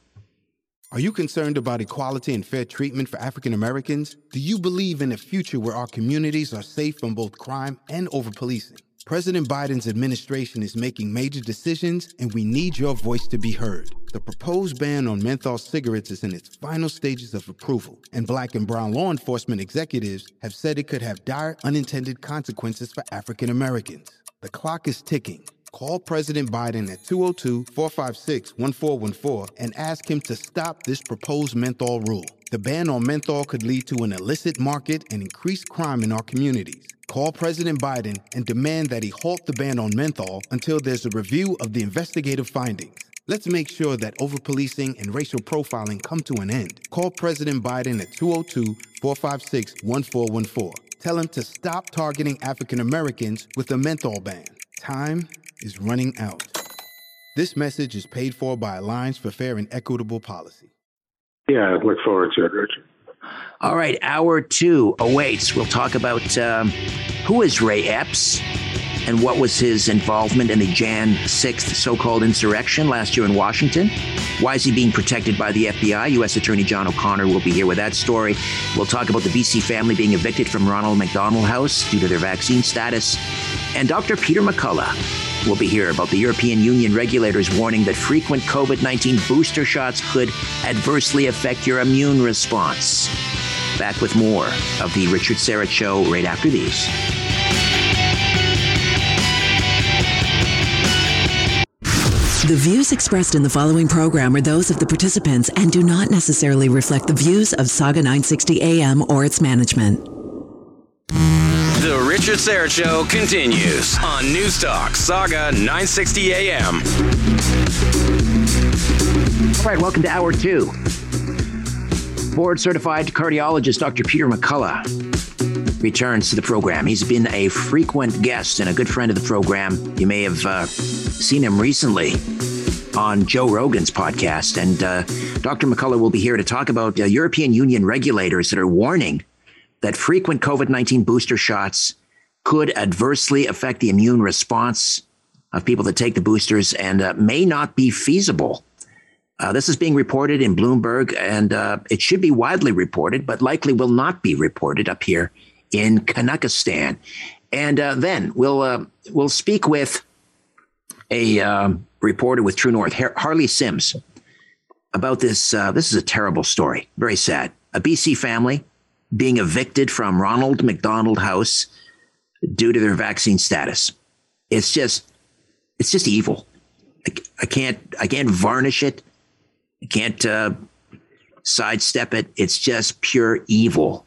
Are you concerned about equality and fair treatment for African Americans? Do you believe in a future where our communities are safe from both crime and over policing? President Biden's administration is making major decisions, and we need your voice to be heard. The proposed ban on menthol cigarettes is in its final stages of approval, and black and brown law enforcement executives have said it could have dire unintended consequences for African Americans. The clock is ticking. Call President Biden at 202 456 1414 and ask him to stop this proposed menthol rule. The ban on menthol could lead to an illicit market and increased crime in our communities. Call President Biden and demand that he halt the ban on menthol until there's a review of the investigative findings. Let's make sure that overpolicing and racial profiling come to an end. Call President Biden at 202 456 1414. Tell him to stop targeting African Americans with a menthol ban. Time is running out. This message is paid for by Alliance for Fair and Equitable Policy. Yeah, I look forward to it, Richard. All right, hour two awaits. We'll talk about um, who is Ray Epps and what was his involvement in the Jan 6th so called insurrection last year in Washington. Why is he being protected by the FBI? U.S. Attorney John O'Connor will be here with that story. We'll talk about the BC family being evicted from Ronald McDonald House due to their vaccine status. And Dr. Peter McCullough will be here about the European Union regulators warning that frequent COVID 19 booster shots could adversely affect your immune response. Back with more of the Richard Syrett Show right after these. The views expressed in the following program are those of the participants and do not necessarily reflect the views of Sauga 960 AM or its management. The Richard Syrett Show continues on News Talk Sauga 960 AM. All right, welcome to hour two. Board certified cardiologist Dr. Peter McCullough returns to the program. He's been a frequent guest and a good friend of the program. You may have uh, seen him recently on Joe Rogan's podcast. And uh, Dr. McCullough will be here to talk about uh, European Union regulators that are warning that frequent COVID 19 booster shots could adversely affect the immune response of people that take the boosters and uh, may not be feasible. Uh, this is being reported in Bloomberg, and uh, it should be widely reported, but likely will not be reported up here in Canuckistan. And uh, then we'll we'll speak with a um, reporter with True North, Harley Sims, about this. Uh, this is a terrible story, very sad. A BC family being evicted from Ronald McDonald House due to their vaccine status. It's just, it's just evil. I, I can't, I can't varnish it. I can't uh, sidestep it. It's just pure evil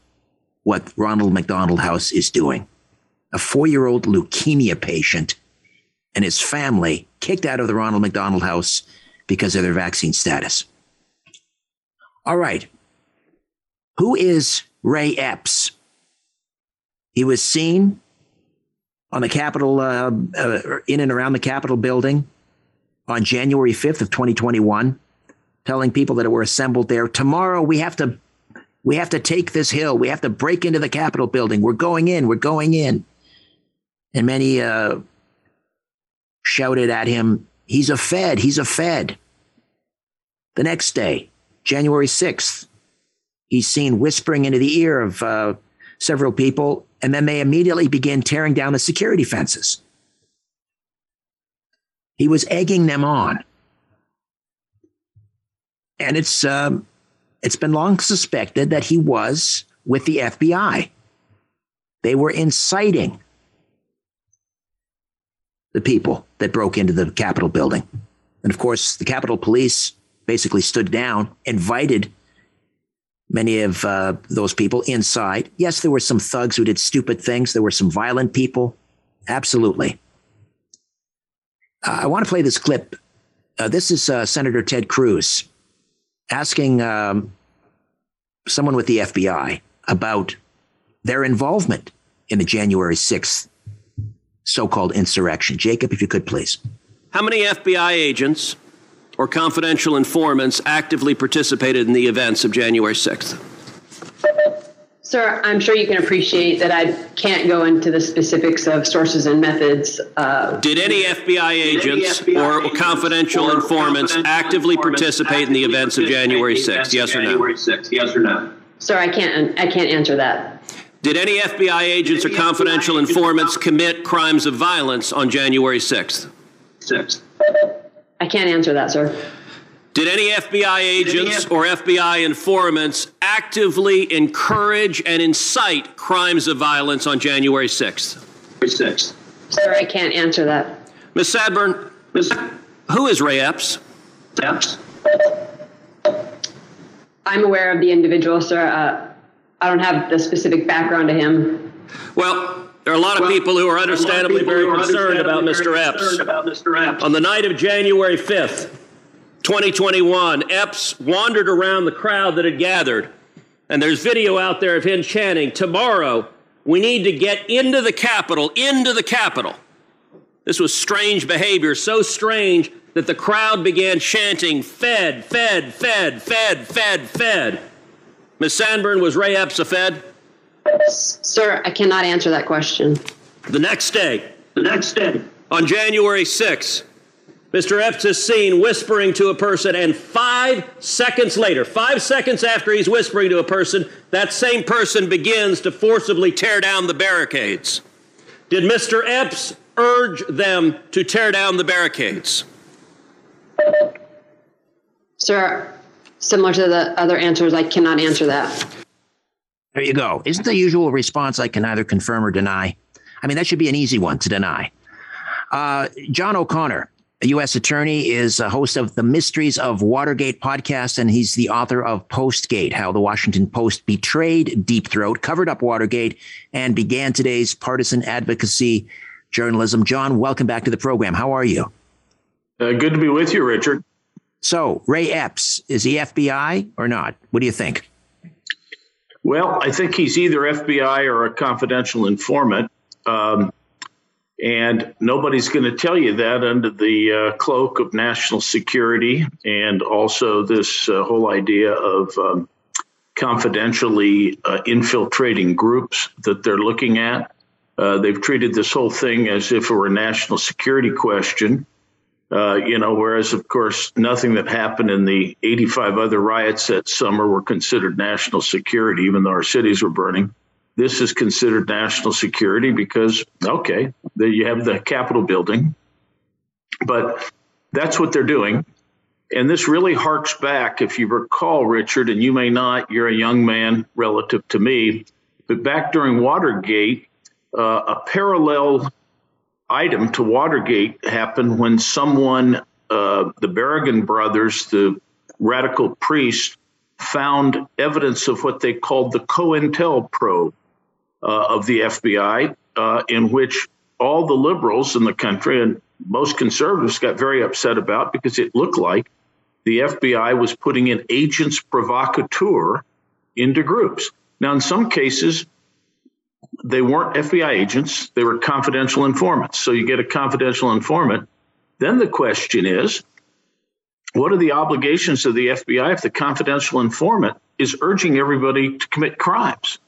what Ronald McDonald House is doing. A four year old leukemia patient and his family kicked out of the Ronald McDonald House because of their vaccine status. All right. Who is Ray Epps? He was seen on the Capitol, uh, uh, in and around the Capitol building on January 5th of 2021, telling people that were assembled there, tomorrow we have to, we have to take this hill. We have to break into the Capitol building. We're going in. We're going in. And many uh, shouted at him, he's a Fed. He's a Fed. The next day, January 6th, he's seen whispering into the ear of uh, several people, and then they immediately begin tearing down the security fences. He was egging them on. And it's, um, it's been long suspected that he was with the FBI. They were inciting the people that broke into the Capitol building. And of course, the Capitol Police basically stood down, invited many of uh, those people inside. Yes, there were some thugs who did stupid things. There were some violent people. Absolutely. Uh, I want to play this clip. Uh, this is uh, Senator Ted Cruz asking um, someone with the FBI about their involvement in the January 6th so called insurrection. Jacob, if you could please. How many FBI agents or confidential informants actively participated in the events of January 6th? Sir, I'm sure you can appreciate that I can't go into the specifics of sources and methods. Uh, Did any FBI agents any FBI or agents confidential or informants confidential actively informants participate in the events of January 6th? Yes or no? January 6th. Yes or no? Sir, I can't. I can't answer that. Did any FBI agents or confidential informants commit crimes of violence on January 6th? 6th. I can't answer that, sir. Did any FBI agents or FBI informants actively encourage and incite crimes of violence on January 6th? 6th. Sir, I can't answer that. Ms. Sanborn, Ms. who is Ray Epps? Epps. I'm aware of the individual, sir. Uh, I don't have the specific background to him. Well, there are a lot of well, people who are understandably people very concerned, about, Mr. Epps. about Mr. Epps. On the night of January 5th, 2021, Epps wandered around the crowd that had gathered, and there's video out there of him chanting, Tomorrow, we need to get into the Capitol, into the Capitol. This was strange behavior, so strange that the crowd began chanting, Fed, Fed, Fed, Fed, Fed, Fed. Ms. Sanborn, was Ray Epps a Fed? Sir, I cannot answer that question. The next day. The next day. On January 6th, Mr. Epps is seen whispering to a person, and five seconds later, five seconds after he's whispering to a person, that same person begins to forcibly tear down the barricades. Did Mr. Epps urge them to tear down the barricades? Sir, similar to the other answers, I cannot answer that. There you go. Isn't the usual response I can neither confirm or deny? I mean, that should be an easy one to deny. Uh, John O'Connor, a U.S. attorney, is a host of the Mysteries of Watergate podcast, and he's the author of Postgate How the Washington Post Betrayed Deep Throat, Covered Up Watergate, and began today's partisan advocacy journalism. John, welcome back to the program. How are you? Uh, good to be with you, Richard. So, Ray Epps, is he FBI or not? What do you think? Well, I think he's either FBI or a confidential informant. Um, and nobody's going to tell you that under the uh, cloak of national security and also this uh, whole idea of um, confidentially uh, infiltrating groups that they're looking at. Uh, they've treated this whole thing as if it were a national security question. Uh, you know, whereas of course nothing that happened in the 85 other riots that summer were considered national security, even though our cities were burning. This is considered national security because, okay, you have the Capitol building. But that's what they're doing. And this really harks back, if you recall, Richard, and you may not, you're a young man relative to me, but back during Watergate, uh, a parallel item to Watergate happened when someone, uh, the Berrigan brothers, the radical priest, found evidence of what they called the COINTELPRO uh, of the FBI, uh, in which all the liberals in the country and most conservatives got very upset about because it looked like the FBI was putting in agents provocateur into groups. Now, in some cases, they weren't FBI agents, they were confidential informants. So you get a confidential informant. Then the question is what are the obligations of the FBI if the confidential informant is urging everybody to commit crimes?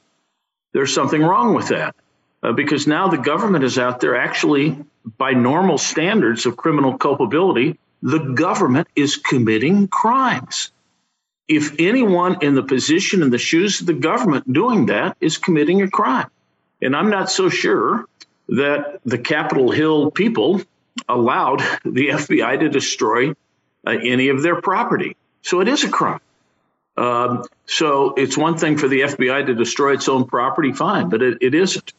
There's something wrong with that uh, because now the government is out there actually, by normal standards of criminal culpability, the government is committing crimes. If anyone in the position in the shoes of the government doing that is committing a crime, and I'm not so sure that the Capitol Hill people allowed the FBI to destroy uh, any of their property. So it is a crime. Um, so it's one thing for the FBI to destroy its own property, fine, but it, it isn't.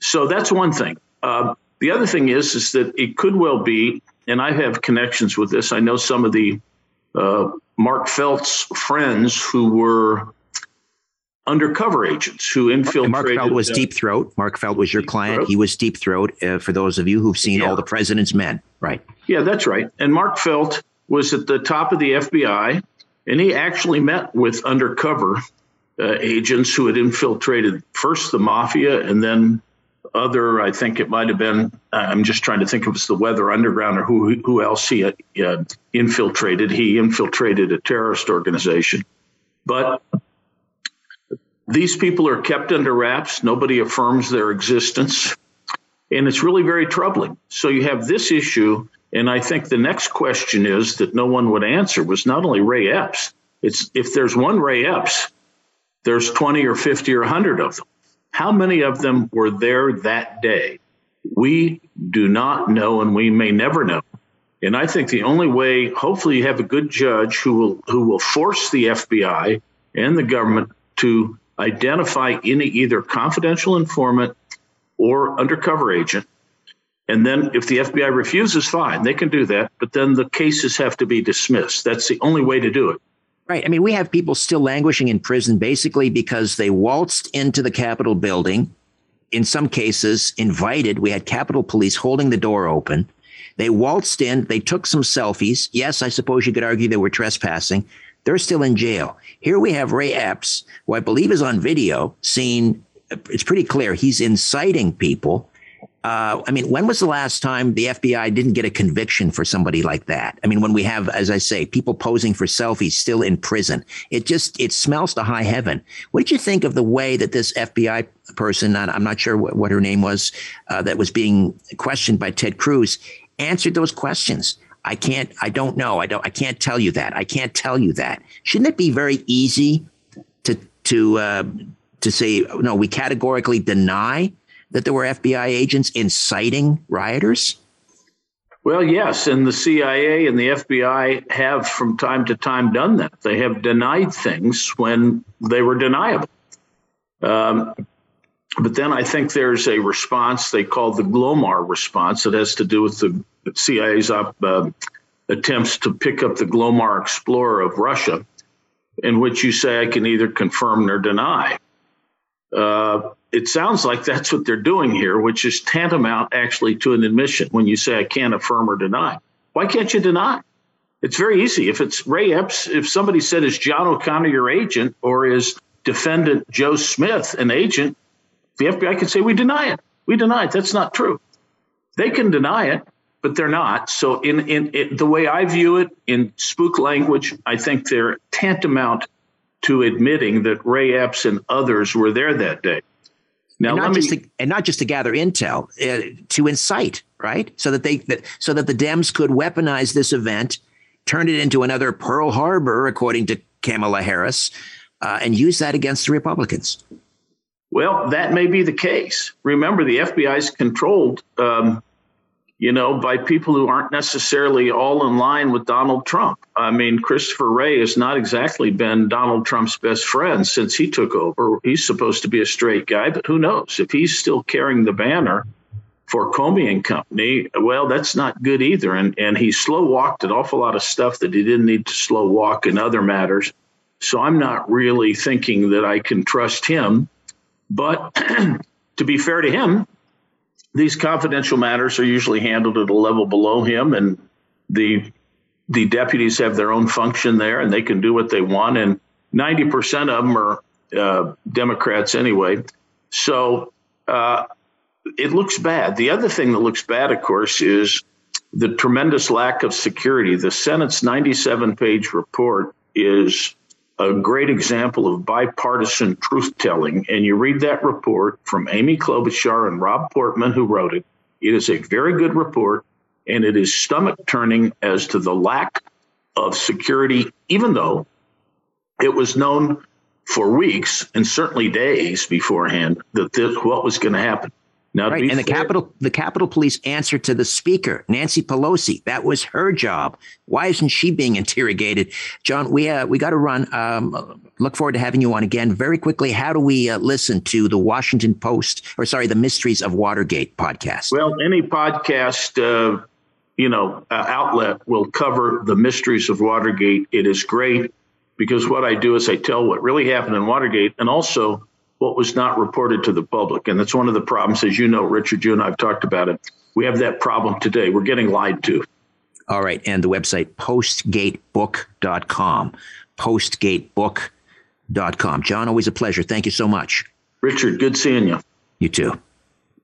So that's one thing. Uh, the other thing is, is that it could well be, and I have connections with this. I know some of the uh, Mark Felt's friends who were undercover agents who infiltrated. Mark Felt was uh, Deep Throat. Mark Felt was your client. Throat. He was Deep Throat. Uh, for those of you who've seen yeah. all the President's Men, right? Yeah, that's right. And Mark Felt was at the top of the FBI, and he actually met with undercover uh, agents who had infiltrated first the mafia and then other. I think it might have been. I'm just trying to think if it's the Weather Underground or who who else he uh, infiltrated. He infiltrated a terrorist organization, but these people are kept under wraps. Nobody affirms their existence. And it's really very troubling. So you have this issue. And I think the next question is that no one would answer was not only Ray Epps, it's if there's one Ray Epps, there's 20 or 50 or 100 of them. How many of them were there that day? We do not know, and we may never know. And I think the only way, hopefully, you have a good judge who will who will force the FBI and the government to identify any either confidential informant or undercover agent. And then if the FBI refuses, fine, they can do that. But then the cases have to be dismissed. That's the only way to do it. Right. I mean, we have people still languishing in prison basically because they waltzed into the Capitol building. In some cases, invited. We had Capitol Police holding the door open. They waltzed in. They took some selfies. Yes, I suppose you could argue they were trespassing. They're still in jail. Here we have Ray Epps, who I believe is on video, seen. It's pretty clear he's inciting people. Uh, I mean, when was the last time the FBI didn't get a conviction for somebody like that? I mean, when we have, as I say, people posing for selfies still in prison, it just it smells to high heaven. What did you think of the way that this FBI person, I'm not sure what, what her name was, uh, that was being questioned by Ted Cruz, answered those questions? I can't, I don't know. I don't, I can't tell you that. I can't tell you that. Shouldn't it be very easy to, to, uh, to say, no, we categorically deny that there were FBI agents inciting rioters? Well, yes, and the CIA and the FBI have from time to time done that. They have denied things when they were deniable. Um, but then I think there's a response they call the Glomar response that has to do with the CIA's op, uh, attempts to pick up the Glomar Explorer of Russia, in which you say I can either confirm or deny. Uh, it sounds like that's what they're doing here, which is tantamount actually to an admission when you say I can't affirm or deny. Why can't you deny? It's very easy. If it's Ray Epps, if somebody said is John O'Connor your agent or is defendant Joe Smith an agent, the FBI can say, we deny it. We deny it. That's not true. They can deny it, but they're not. So, in, in, the way I view it in spook language, I think they're tantamount to admitting that Ray Epps and others were there that day. Now, and not, me, just to, and not just to gather intel, uh, to incite, right? So that they that, so that the Dems could weaponize this event, turn it into another Pearl Harbor, according to Kamala Harris, uh, and use that against the Republicans. Well, that may be the case. Remember, the FBI is controlled, um, you know, by people who aren't necessarily all in line with Donald Trump. I mean, Christopher Wray has not exactly been Donald Trump's best friend since he took over. He's supposed to be a straight guy, but who knows? If he's still carrying the banner for Comey and Company, well, that's not good either. And and he slow walked an awful lot of stuff that he didn't need to slow walk in other matters. So I'm not really thinking that I can trust him. But to be fair to him, these confidential matters are usually handled at a level below him, and the the deputies have their own function there, and they can do what they want. And ninety percent of them are uh, Democrats anyway, so uh, it looks bad. The other thing that looks bad, of course, is the tremendous lack of security. The Senate's ninety-seven page report is a great example of bipartisan truth telling. And you read that report from Amy Klobuchar and Rob Portman, who wrote it. It is a very good report, and it is stomach turning as to the lack of security, even though it was known for weeks and certainly days beforehand that this, what was going to happen. Now, right, and the Capitol, the Capitol Police answer to the Speaker, Nancy Pelosi. That was her job. Why isn't she being interrogated? John, we uh, we got to run. Um, look forward to having you on again. Very quickly, how do we uh, listen to the Washington Post, or sorry, the Mysteries of Watergate podcast? Well, any podcast, uh, you know, uh, outlet will cover the mysteries of Watergate. It is great because what I do is I tell what really happened in Watergate, and also what was not reported to the public. And that's one of the problems, as you know, Richard, you and I have talked about it. We have that problem today. We're getting lied to. All right. And the website, postgatebook.com. Postgatebook.com. John, always a pleasure. Thank you so much. Richard, good seeing you. You too.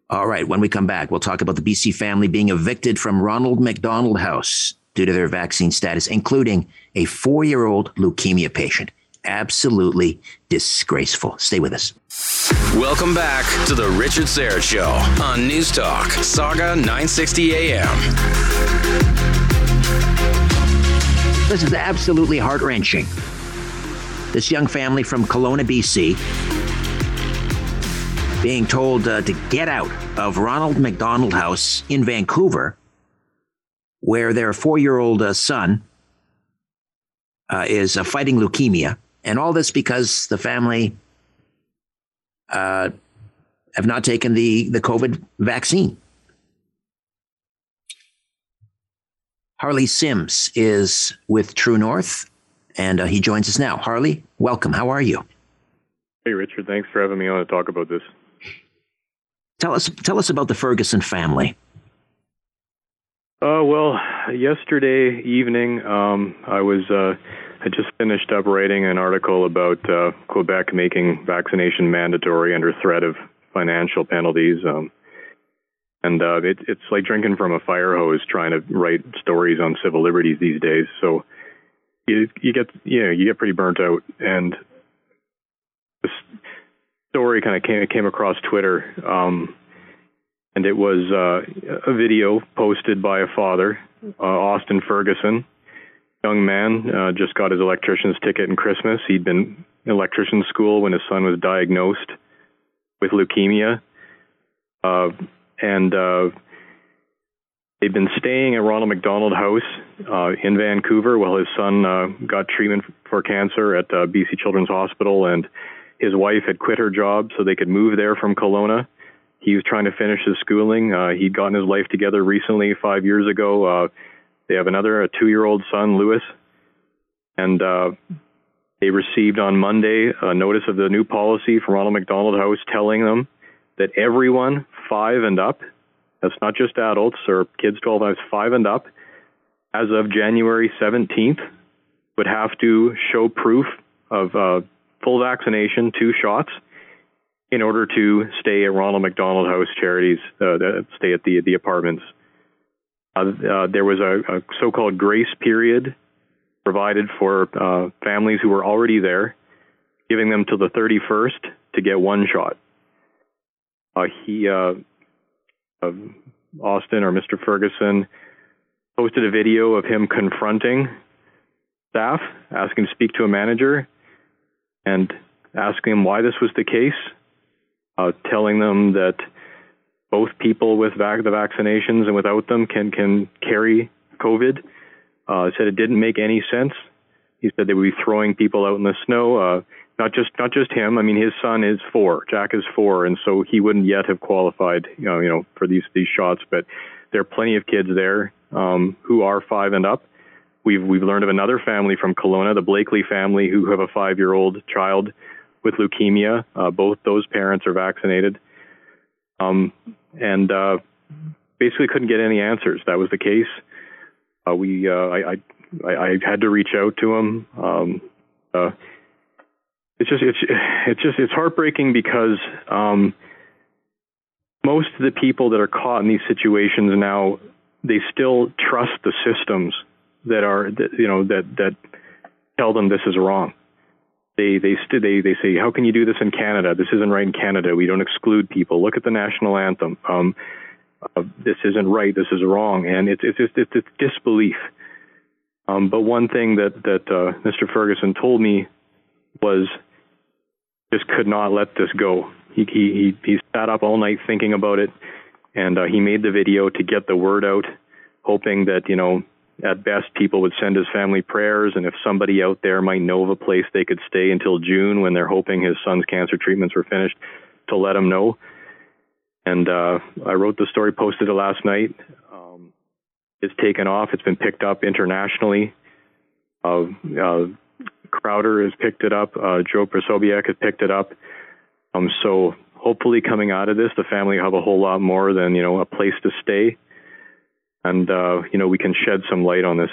All right. When we come back, we'll talk about the BC family being evicted from Ronald McDonald House due to their vaccine status, including a four year old leukemia patient absolutely disgraceful. Stay with us. Welcome back to the Richard Syrett Show on News Talk, Sauga 960 AM. This is absolutely heart wrenching. This young family from Kelowna, BC, being told uh, to get out of Ronald McDonald House in Vancouver, where their four year old uh, son uh, is uh, fighting leukemia. And all this because the family uh, have not taken the, the COVID vaccine. Harley Sims is with True North, and uh, he joins us now. Harley, welcome. How are you? Hey, Richard. Thanks for having me on to talk about this. Tell us, tell us about the Ferguson family. Uh, well, yesterday evening, um, I was uh, I just finished up writing an article about uh, Quebec making vaccination mandatory under threat of financial penalties. Um, and uh, it, it's like drinking from a fire hose trying to write stories on civil liberties these days. So you, you get you know you get pretty burnt out. And this story kind of came came across Twitter, um, and it was uh, a video posted by a father, uh, Austin Ferguson, young man, uh, just got his electrician's ticket in Christmas. He'd been in electrician school when his son was diagnosed with leukemia. Uh, and uh, they'd been staying at Ronald McDonald House uh, in Vancouver while his son uh, got treatment for cancer at uh, BC Children's Hospital. And his wife had quit her job so they could move there from Kelowna. He was trying to finish his schooling. Uh, he'd gotten his life together recently, five years ago. Uh, they have another, a two year old son, Lewis. And uh, they received on Monday a notice of the new policy from Ronald McDonald House telling them that everyone five and up, that's not just adults or kids 12 and five and up, as of January 17th, would have to show proof of uh, full vaccination, two shots, in order to stay at Ronald McDonald House Charities, uh, stay at the the apartments uh, uh, there was a, a, so-called grace period provided for uh, families who were already there, giving them till the 31st to get one shot. He, Austin or Mr. Ferguson, posted a video of him confronting staff, asking to speak to a manager, and asking them why this was the case, uh, telling them that both people with vac- the vaccinations and without them can can carry COVID. Uh, said it didn't make any sense. He said they would be throwing people out in the snow. Uh, not just not just him. I mean, his son is four. Jack is four, and so he wouldn't yet have qualified, you know, you know, for these these shots. But there are plenty of kids there um, who are five and up. We've we've learned of another family from Kelowna, the Blakely family, who have a five-year-old child with leukemia. Uh, both those parents are vaccinated, um, and uh, basically couldn't get any answers. That was the case. Uh, we uh, I, I I had to reach out to him. Um, uh, it's just it's it's just it's heartbreaking because um, most of the people that are caught in these situations now they still trust the systems that are that, you know that that tell them this is wrong. They they st- they they say how can you do this in Canada? This isn't right in Canada. We don't exclude people. Look at the national anthem. Um, uh, this isn't right. This is wrong, and it's it's it's, it's, it's disbelief. Um, but one thing that that uh, Mr. Ferguson told me was just could not let this go. He he he, he sat up all night thinking about it, and uh, he made the video to get the word out, hoping that you know at best people would send his family prayers, and if somebody out there might know of a place they could stay until June when they're hoping his son's cancer treatments were finished, to let him know. And uh, I wrote the story, posted it last night. Um, it's taken off. It's been picked up internationally. Uh, uh, Crowder has picked it up. Uh, Joe Posobiec has picked it up. Um, so hopefully, coming out of this, the family will have a whole lot more than you know a place to stay, and uh, you know we can shed some light on this.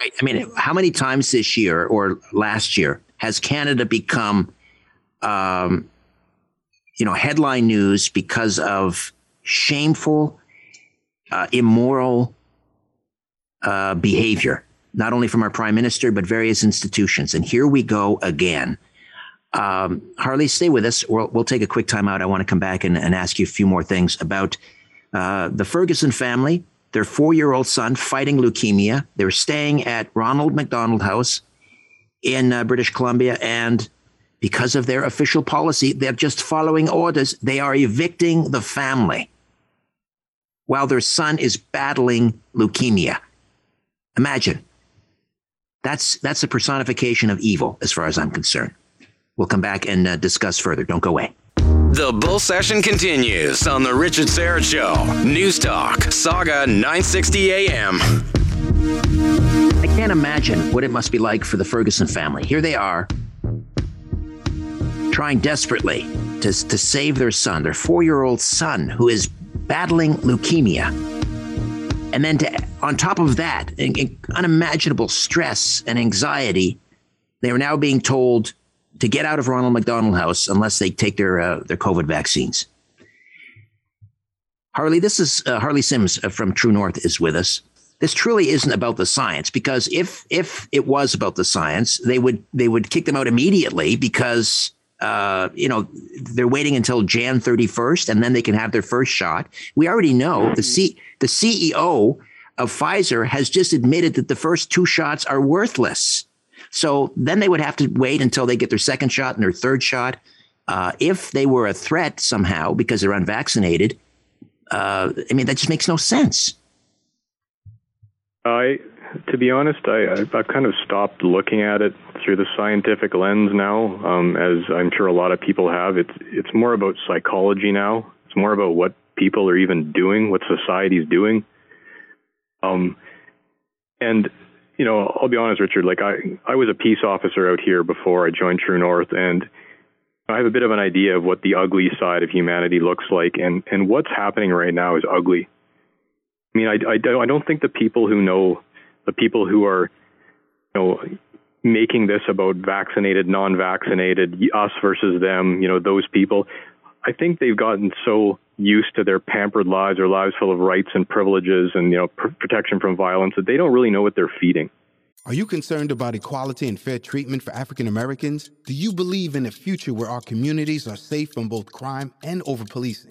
I mean, how many times this year or last year has Canada become, um, you know, headline news because of shameful, uh, immoral uh, behavior, not only from our prime minister but various institutions? And here we go again. Um, Harley, stay with us. We'll, we'll take a quick time out. I want to come back and, and ask you a few more things about uh, the Ferguson family, their four year old son fighting leukemia. They're staying at Ronald McDonald House in uh, British Columbia. And because of their official policy, they're just following orders. They are evicting the family while their son is battling leukemia. Imagine. That's, that's a personification of evil, as far as I'm concerned. We'll come back and uh, discuss further. Don't go away. The bull session continues on the Richard Syrett Show. News Talk, Sauga 960 AM. I can't imagine what it must be like for the Ferguson family. Here they are, trying desperately to, to save their son, their four year old son, who is battling leukemia. And then, to, on top of that, in, in unimaginable stress and anxiety, they are now being told to get out of Ronald McDonald House unless they take their uh, their COVID vaccines. Harley, this is uh, Harley Sims uh, from True North is with us. This truly isn't about the science because if if it was about the science, they would they would kick them out immediately because uh, you know they're waiting until Jan thirty first and then they can have their first shot. We already know the C the CEO of Pfizer has just admitted that the first two shots are worthless. So then they would have to wait until they get their second shot and their third shot. Uh, if they were a threat somehow because they're unvaccinated, uh, I mean, that just makes no sense. I, to be honest, I, I've kind of stopped looking at it through the scientific lens now, um, as I'm sure a lot of people have. It's it's more about psychology now. It's more about what people are even doing, what society's doing. Um, and you know, I'll be honest, Richard. Like I, I was a peace officer out here before I joined True North, and I have a bit of an idea of what the ugly side of humanity looks like, and and what's happening right now is ugly. I mean, I, I don't, I don't think the people who know, the people who are, you know, making this about vaccinated, non-vaccinated, us versus them, you know, those people. I think they've gotten so used to their pampered lives, their lives full of rights and privileges and you know pr- protection from violence that they don't really know what they're feeding. Are you concerned about equality and fair treatment for African Americans? Do you believe in a future where our communities are safe from both crime and over policing?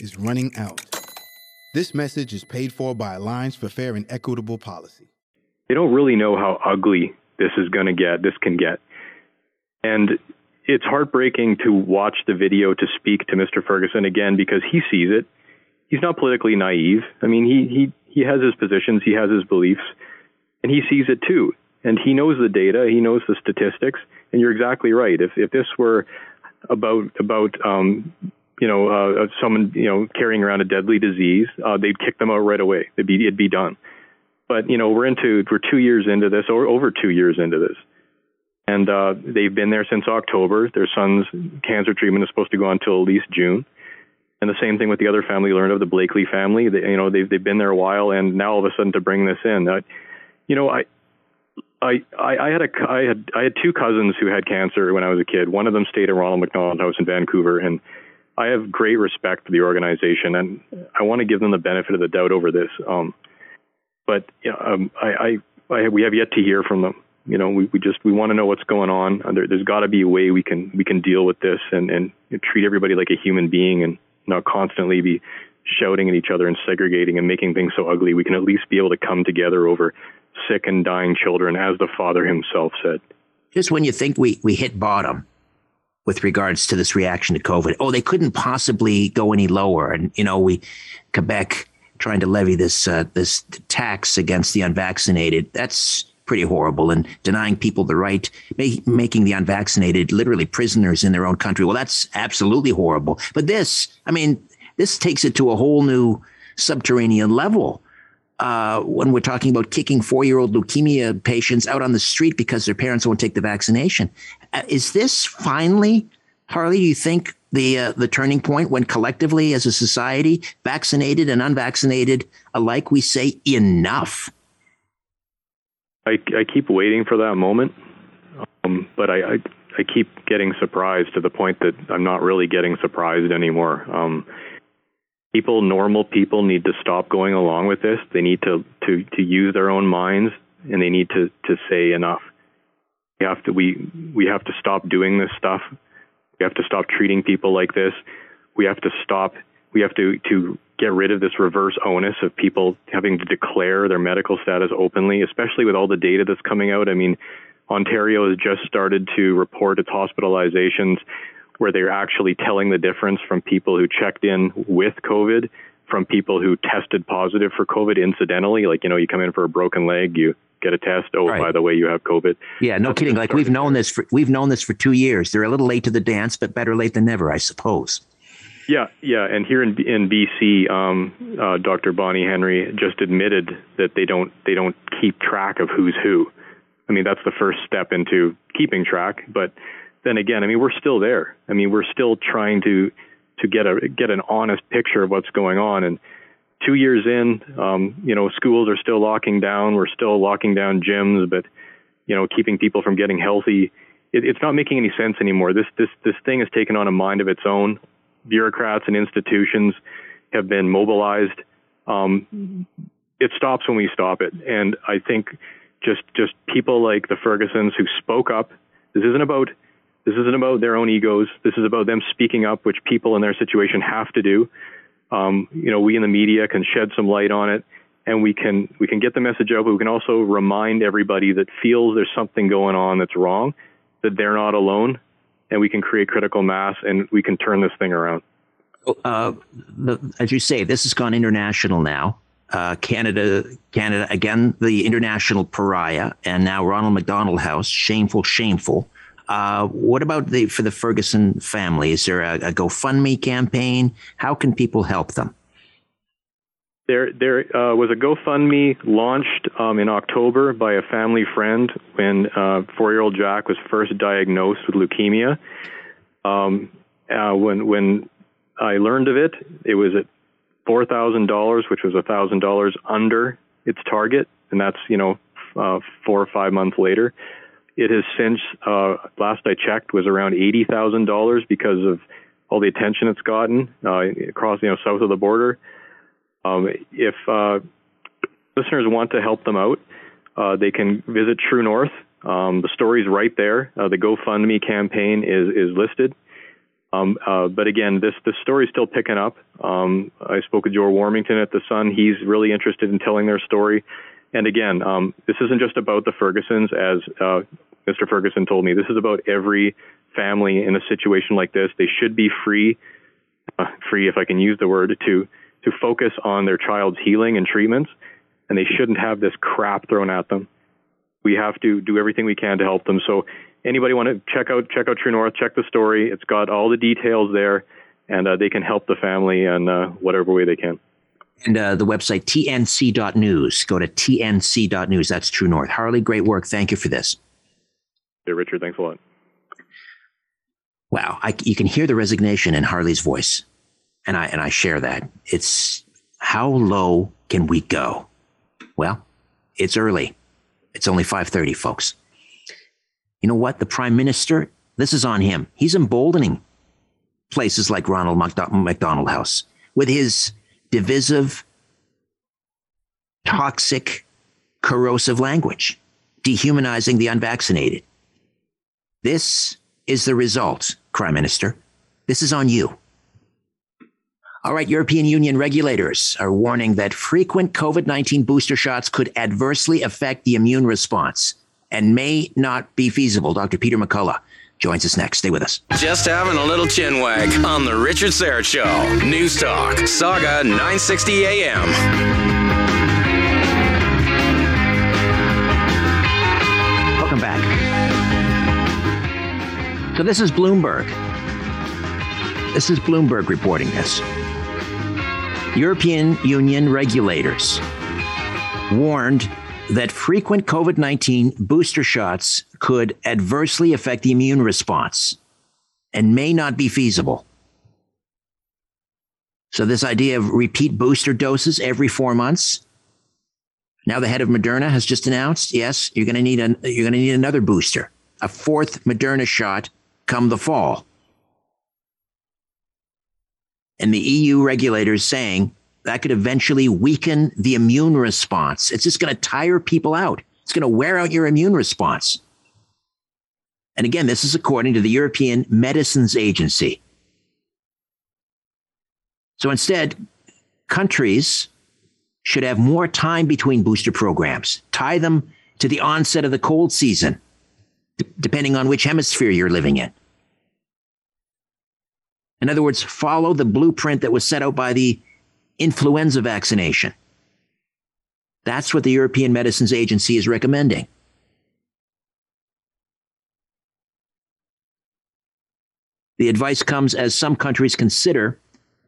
is running out. This message is paid for by Alliance for Fair and Equitable Policy. They don't really know how ugly this is going to get, this can get. And it's heartbreaking to watch the video to speak to Mr. Ferguson again because he sees it. He's not politically naive. I mean, he, he, he has his positions, he has his beliefs, and he sees it too. And he knows the data, he knows the statistics, and you're exactly right. If, if this were about, about um, you know, uh, someone, you know, carrying around a deadly disease, uh, they'd kick them out right away. It'd be, it'd be done. But, you know, we're into, we're two years into this, or over two years into this. And uh, they've been there since October. Their son's cancer treatment is supposed to go on until at least June. And the same thing with the other family learned of the Blakely family. They, you know, they've they've been there a while, and now all of a sudden to bring this in, uh, you know, I, I, I had a I had I had two cousins who had cancer when I was a kid. One of them stayed at Ronald McDonald House in Vancouver, and I have great respect for the organization, and I want to give them the benefit of the doubt over this. Um, but you know, um, I, I, I, we have yet to hear from them. You know, we, we just we want to know what's going on. There, has got to be a way we can we can deal with this and and treat everybody like a human being and not constantly be shouting at each other and segregating and making things so ugly. We can at least be able to come together over sick and dying children, as the father himself said. Just when you think we we hit bottom, with regards to this reaction to COVID. Oh, they couldn't possibly go any lower. And, you know, we, Quebec trying to levy this, uh, this tax against the unvaccinated. That's pretty horrible. And denying people the right, make, making the unvaccinated literally prisoners in their own country. Well, that's absolutely horrible. But this, I mean, this takes it to a whole new subterranean level. Uh, when we're talking about kicking four year old leukemia patients out on the street because their parents won't take the vaccination. Uh, is this finally, Harley, do you think the, uh, the turning point when collectively as a society, vaccinated and unvaccinated alike, we say enough? I, I keep waiting for that moment, um, but I, I, I keep getting surprised to the point that I'm not really getting surprised anymore. Um, people, normal people, need to stop going along with this. They need to to to use their own minds, and they need to to say enough. We have to we we have to stop doing this stuff. We have to stop treating people like this. We have to stop. We have to to get rid of this reverse onus of people having to declare their medical status openly, especially with all the data that's coming out. I mean, Ontario has just started to report its hospitalizations where they're actually telling the difference from people who checked in with COVID from people who tested positive for COVID incidentally. Like, you know, you come in for a broken leg, you get a test. Oh, right. by the way, you have COVID. Yeah, no That's kidding. Like we've known this for we've known this for two years. They're a little late to the dance, but better late than never, I suppose. Yeah, yeah, and here in in BC, um, uh, Dr. Bonnie Henry just admitted that they don't they don't keep track of who's who. I mean, that's the first step into keeping track, but then again, I mean, we're still there. I mean, we're still trying to to get a get an honest picture of what's going on. And two years in, um, you know, schools are still locking down. We're still locking down gyms, but you know, keeping people from getting healthy. It, it's not making any sense anymore. This this this thing has taken on a mind of its own. Bureaucrats and institutions have been mobilized. Um, it stops when we stop it, and I think just just people like the Fergusons who spoke up. This isn't about this isn't about their own egos. This is about them speaking up, which people in their situation have to do. Um, you know, we in the media can shed some light on it, and we can we can get the message out. But we can also remind everybody that feels there's something going on that's wrong, that they're not alone, and we can create critical mass, and we can turn this thing around. Uh, the, as you say, this has gone international now. Uh, Canada, Canada again, the international pariah, and now Ronald McDonald House, shameful, shameful. Uh, what about the for the Ferguson family? Is there a, a GoFundMe campaign? How can people help them? There, there uh, was a GoFundMe launched um, in October by a family friend when uh, four-year-old Jack was first diagnosed with leukemia. Um, uh, when when I learned of it, it was at four thousand dollars, which was a thousand dollars under its target, and that's you know uh, four or five months later. It has since, uh, last I checked, was around eighty thousand dollars because of all the attention it's gotten uh, across you know south of the border. Um, if uh, listeners want to help them out, uh, they can visit True North. Um, the story's right there. Uh, the GoFundMe campaign is is listed. Um, uh, but again, this this story is still picking up. Um, I spoke with Joe Warmington at the Sun. He's really interested in telling their story. And again, um, this isn't just about the Fergusons, as uh, Mr. Ferguson told me. This is about every family in a situation like this. They should be free, uh, free if I can use the word, to to focus on their child's healing and treatments, and they shouldn't have this crap thrown at them. We have to do everything we can to help them. So anybody want to check out check out True North, check the story. It's got all the details there, and uh, they can help the family in uh, whatever way they can. And uh, the website tnc.news. Go to tnc.news. That's True North. Harley, great work. Thank you for this. Yeah, Richard, thanks a lot. Wow, I, you can hear the resignation in Harley's voice, and I and I share that. It's how low can we go? Well, it's early. It's only five thirty, folks you know what? The prime minister, this is on him. He's emboldening places like Ronald McDonald House with his divisive, toxic, corrosive language, dehumanizing the unvaccinated. This is the result, Prime Minister. This is on you. All right, European Union regulators are warning that frequent COVID 19 booster shots could adversely affect the immune response and may not be feasible. Dr. Peter McCullough joins us next. Stay with us. Just having a little chin wag on the Richard Syrett Show. News Talk, Sauga 960 AM. So this is Bloomberg. This is Bloomberg reporting this. European Union regulators warned that frequent COVID 19 booster shots could adversely affect the immune response and may not be feasible. So, this idea of repeat booster doses every four months. Now, the head of Moderna has just announced, yes, you're going to need you're going to need another booster, a fourth Moderna shot come the fall. And the EU regulators saying that could eventually weaken the immune response. It's just going to tire people out. It's going to wear out your immune response. And again, this is according to the European Medicines Agency. So instead, countries should have more time between booster programs, tie them to the onset of the cold season, d- depending on which hemisphere you're living in. In other words, follow the blueprint that was set out by the influenza vaccination. That's what the European Medicines Agency is recommending. The advice comes as some countries consider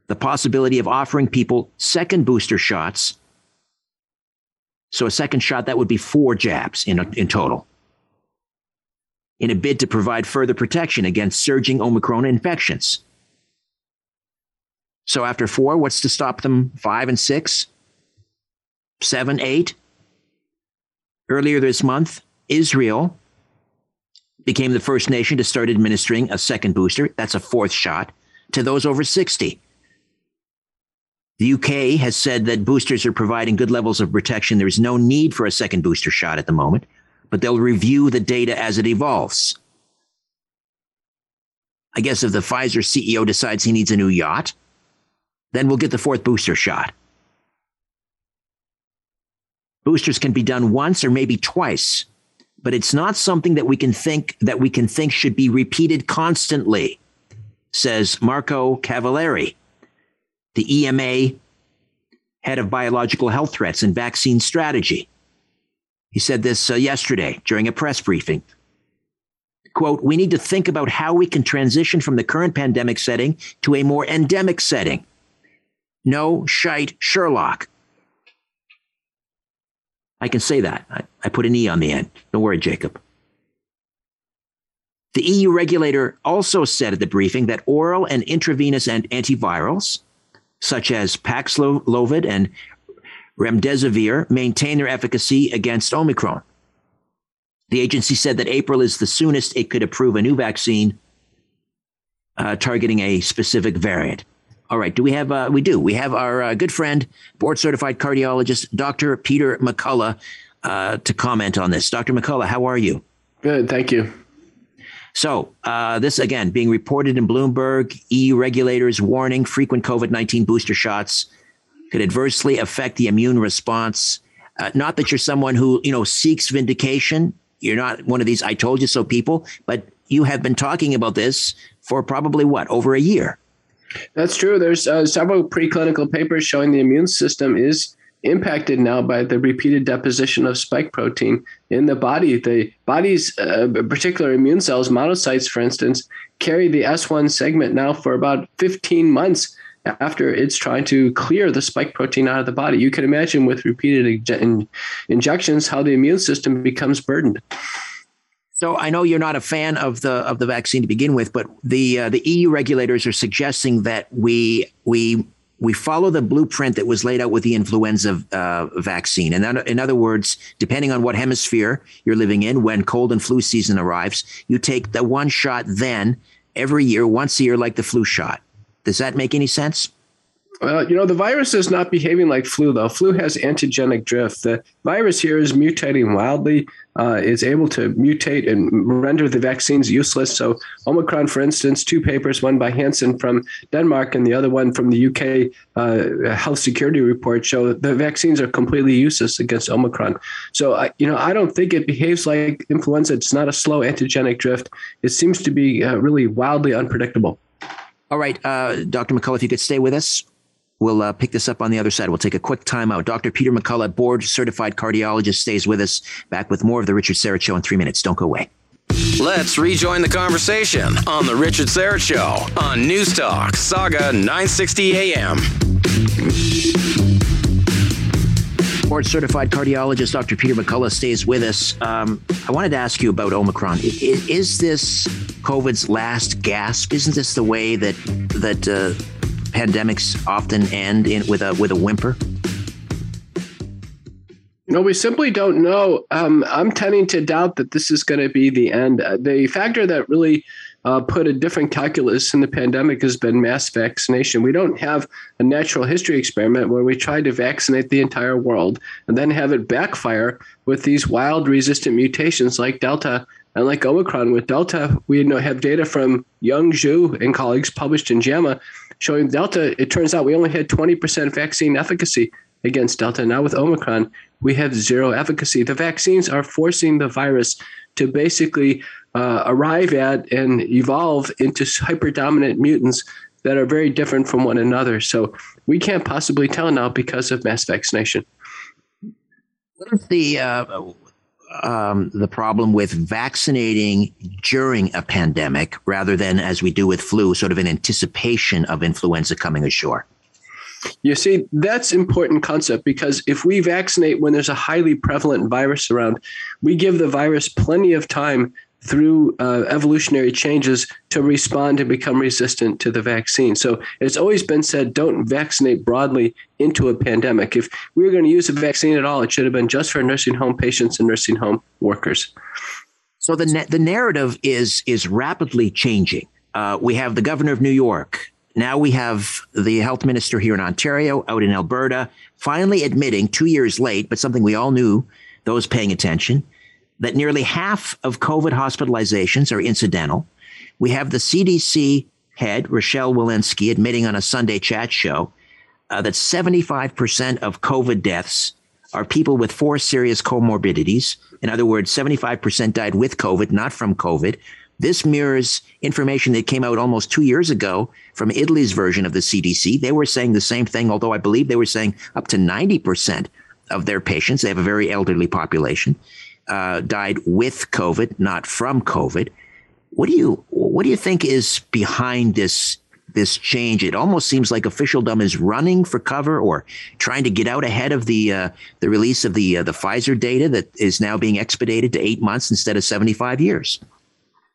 the possibility of offering people second booster shots. So, a second shot, that would be four jabs in, in total, in a bid to provide further protection against surging Omicron infections. So after four, what's to stop them? Five and six, seven, eight. Earlier this month, Israel became the first nation to start administering a second booster. That's a fourth shot to those over 60. The UK has said that boosters are providing good levels of protection. There is no need for a second booster shot at the moment, but they'll review the data as it evolves. I guess if the Pfizer CEO decides he needs a new yacht, then we'll get the fourth booster shot. Boosters can be done once or maybe twice, but it's not something that we can think that we can think should be repeated constantly, says Marco Cavaleri, the EMA head of biological health threats and vaccine strategy. He said this uh, yesterday during a press briefing. Quote, we need to think about how we can transition from the current pandemic setting to a more endemic setting no shite Sherlock. I can say that. I, I put an E on the end. Don't worry, Jacob. The EU regulator also said at the briefing that oral and intravenous and antivirals, such as Paxlovid and remdesivir, maintain their efficacy against Omicron. The agency said that April is the soonest it could approve a new vaccine uh, targeting a specific variant. All right. Do we have? Uh, we do. We have our uh, good friend, board certified cardiologist, Dr. Peter McCullough, uh, to comment on this. Dr. McCullough, how are you? Good. Thank you. So, uh, this again being reported in Bloomberg, EU regulators warning frequent COVID 19 booster shots could adversely affect the immune response. Uh, not that you're someone who, you know, seeks vindication. You're not one of these I told you so people, but you have been talking about this for probably what, over a year? That's true. There's uh, several preclinical papers showing the immune system is impacted now by the repeated deposition of spike protein in the body. The body's uh, particular immune cells, monocytes, for instance, carry the S1 segment now for about 15 months after it's trying to clear the spike protein out of the body. You can imagine with repeated in- injections how the immune system becomes burdened. So I know you're not a fan of the of the vaccine to begin with, but the uh, the EU regulators are suggesting that we we we follow the blueprint that was laid out with the influenza uh, vaccine. And in other words, depending on what hemisphere you're living in, when cold and flu season arrives, you take the one shot then every year, once a year, like the flu shot. Does that make any sense? Well, you know, the virus is not behaving like flu, though. Flu has antigenic drift. The virus here is mutating wildly, uh, is able to mutate and render the vaccines useless. So, Omicron, for instance, two papers, one by Hansen from Denmark and the other one from the UK uh, Health Security Report, show the vaccines are completely useless against Omicron. So, uh, you know, I don't think it behaves like influenza. It's not a slow antigenic drift. It seems to be uh, really wildly unpredictable. All right, uh, Dr. McCullough, if you could stay with us. We'll uh, pick this up on the other side. We'll take a quick timeout. Dr. Peter McCullough, board certified cardiologist, stays with us. Back with more of the Richard Syrett Show in three minutes. Don't go away. Let's rejoin the conversation on the Richard Syrett Show on News Talk, Sauga 960 AM. Board certified cardiologist Dr. Peter McCullough stays with us. Um, I wanted to ask you about Omicron. Is, is, this COVID's last gasp? Isn't this the way that that uh, pandemics often end in, with a with a whimper? No, we simply don't know. Um, I'm tending to doubt that this is going to be the end. Uh, the factor that really uh, put a different calculus in the pandemic has been mass vaccination. We don't have a natural history experiment where we try to vaccinate the entire world and then have it backfire with these wild resistant mutations like Delta and like Omicron. With Delta, we have data from Young Zhu and colleagues published in JAMA showing Delta, it turns out we only had 20% vaccine efficacy against Delta. Now with Omicron, we have zero efficacy. The vaccines are forcing the virus to basically uh, arrive at and evolve into hyperdominant mutants that are very different from one another. So we can't possibly tell now because of mass vaccination. What is the uh, um, the problem with vaccinating during a pandemic rather than as we do with flu, sort of in anticipation of influenza coming ashore? You see, that's important concept because if we vaccinate when there's a highly prevalent virus around, we give the virus plenty of time through uh, evolutionary changes to respond and become resistant to the vaccine. So it's always been said don't vaccinate broadly into a pandemic. If we were going to use a vaccine at all, it should have been just for nursing home patients and nursing home workers. So the the narrative is is rapidly changing. Uh, we have the governor of New York. Now we have the health minister here in Ontario, out in Alberta, finally admitting two years late, but something we all knew, those paying attention, that nearly half of COVID hospitalizations are incidental. We have the CDC head, Rochelle Walensky, admitting on a Sunday chat show uh, that 75% of COVID deaths are people with four serious comorbidities. In other words, 75% died with COVID, not from COVID. This mirrors information that came out almost two years ago from Italy's version of the CDC. They were saying the same thing, although I believe they were saying up to 90% of their patients, they have a very elderly population, uh, died with COVID, not from COVID. What do you what do you think is behind this this change? It almost seems like officialdom is running for cover or trying to get out ahead of the uh, the release of the uh, the Pfizer data that is now being expedited to eight months instead of seventy five years.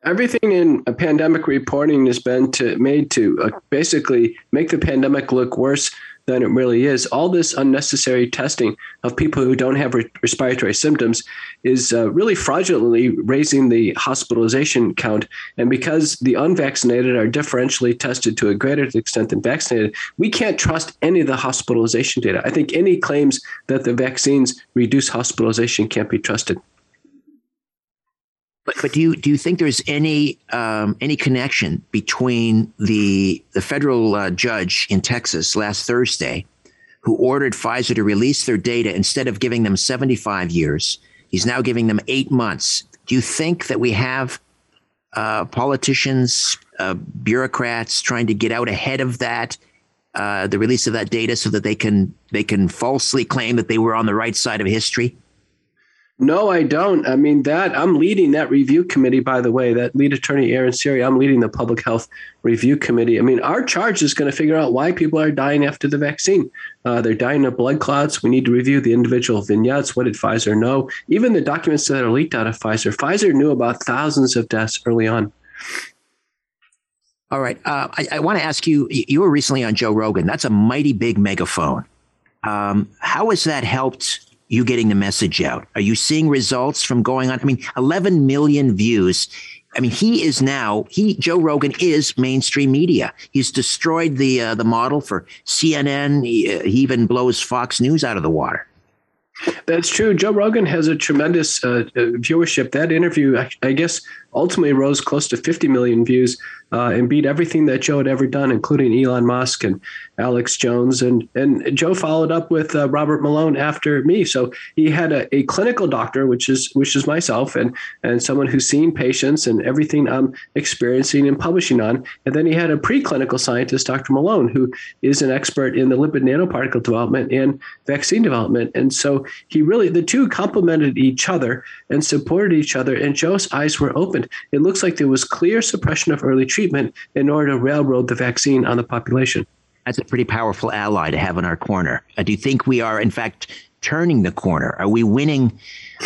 everything in pandemic reporting has been to made to uh, basically make the pandemic look worse than it really is. All this unnecessary testing of people who don't have re- respiratory symptoms is uh, really fraudulently raising the hospitalization count. And because the unvaccinated are differentially tested to a greater extent than vaccinated, we can't trust any of the hospitalization data. I think any claims that the vaccines reduce hospitalization can't be trusted. But, but do you do you think there's any um, any connection between the the federal uh, judge in Texas last Thursday, who ordered Pfizer to release their data instead of giving them 75 years, he's now giving them eight months. Do you think that we have uh, politicians, uh, bureaucrats trying to get out ahead of that, uh, the release of that data, so that they can they can falsely claim that they were on the right side of history? No, I don't. I mean that I'm leading that review committee. By the way, that lead attorney Aaron Siri, I'm leading the public health review committee. I mean, our charge is going to figure out why people are dying after the vaccine. Uh, they're dying of blood clots. We need to review the individual vignettes. What did Pfizer know? Even the documents that are leaked out of Pfizer. Pfizer knew about thousands of deaths early on. All right. Uh, I, I want to ask you. You were recently on Joe Rogan. That's a mighty big megaphone. Um, how has that helped you getting the message out? Are you seeing results from going on? I mean, 11 million views. I mean, he is now he Joe Rogan is mainstream media. He's destroyed the uh, the model for CNN. He, uh, he, even blows Fox News out of the water. That's true. Joe Rogan has a tremendous uh, uh viewership. That interview, I, I guess, ultimately rose close to 50 million views uh, and beat everything that Joe had ever done, including Elon Musk and Alex Jones. And, and Joe followed up with uh, Robert Malone after me. So he had a, a, clinical doctor, which is which is myself, and, and someone who's seen patients and everything I'm experiencing and publishing on. And then he had a preclinical scientist, Dr. Malone, who is an expert in the lipid nanoparticle development and vaccine development. And so he really, the two complemented each other and supported each other. And Joe's eyes were It looks like there was clear suppression of early treatment in order to railroad the vaccine on the population. That's a pretty powerful ally to have in our corner. Uh, do you think we are, in fact, turning the corner? Are we winning,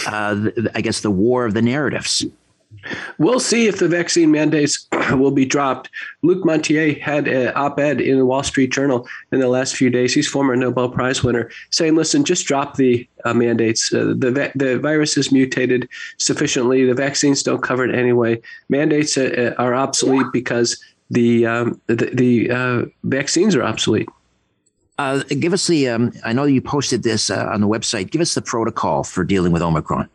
uh, I guess, the war of the narratives? We'll see if the vaccine mandates will be dropped. Luc Montagnier had an op ed in the Wall Street Journal in the last few days. He's former Nobel Prize winner, saying, listen, just drop the uh, mandates. Uh, the, va- the virus is mutated sufficiently. The vaccines don't cover it anyway. Mandates uh, are obsolete because the, um, the, the uh, vaccines are obsolete. Uh, give us the, um, I know you posted this uh, on the website. Give us the protocol for dealing with Omicron.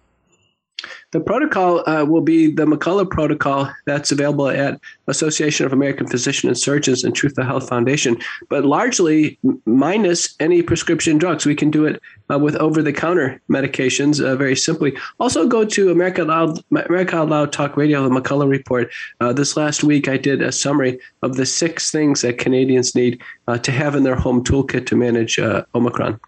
The protocol uh, will be the McCullough protocol that's available at Association of American Physicians and Surgeons and Truth of Health Foundation, but largely minus any prescription drugs. We can do it uh, with over-the-counter medications uh, very simply. Also, go to America Loud, America Loud Talk Radio, the McCullough Report. Uh, this last week, I did a summary of the six things that Canadians need uh, to have in their home toolkit to manage uh, Omicron.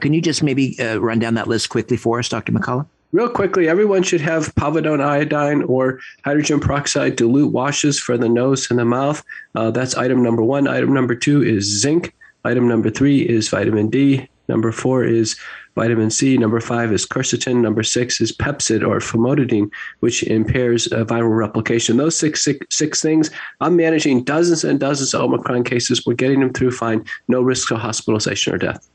can you just maybe run down that list quickly for us, Dr. McCullough? Real quickly, everyone should have povidone iodine or hydrogen peroxide dilute washes for the nose and the mouth. Uh, that's item number one. Item number two is zinc. Item number three is vitamin D. Number four is vitamin C. Number five is quercetin. Number six is Pepcid or famotidine, which impairs uh, viral replication. Those six, six, six things, I'm managing dozens and dozens of Omicron cases. We're getting them through fine. No risk of hospitalization or death.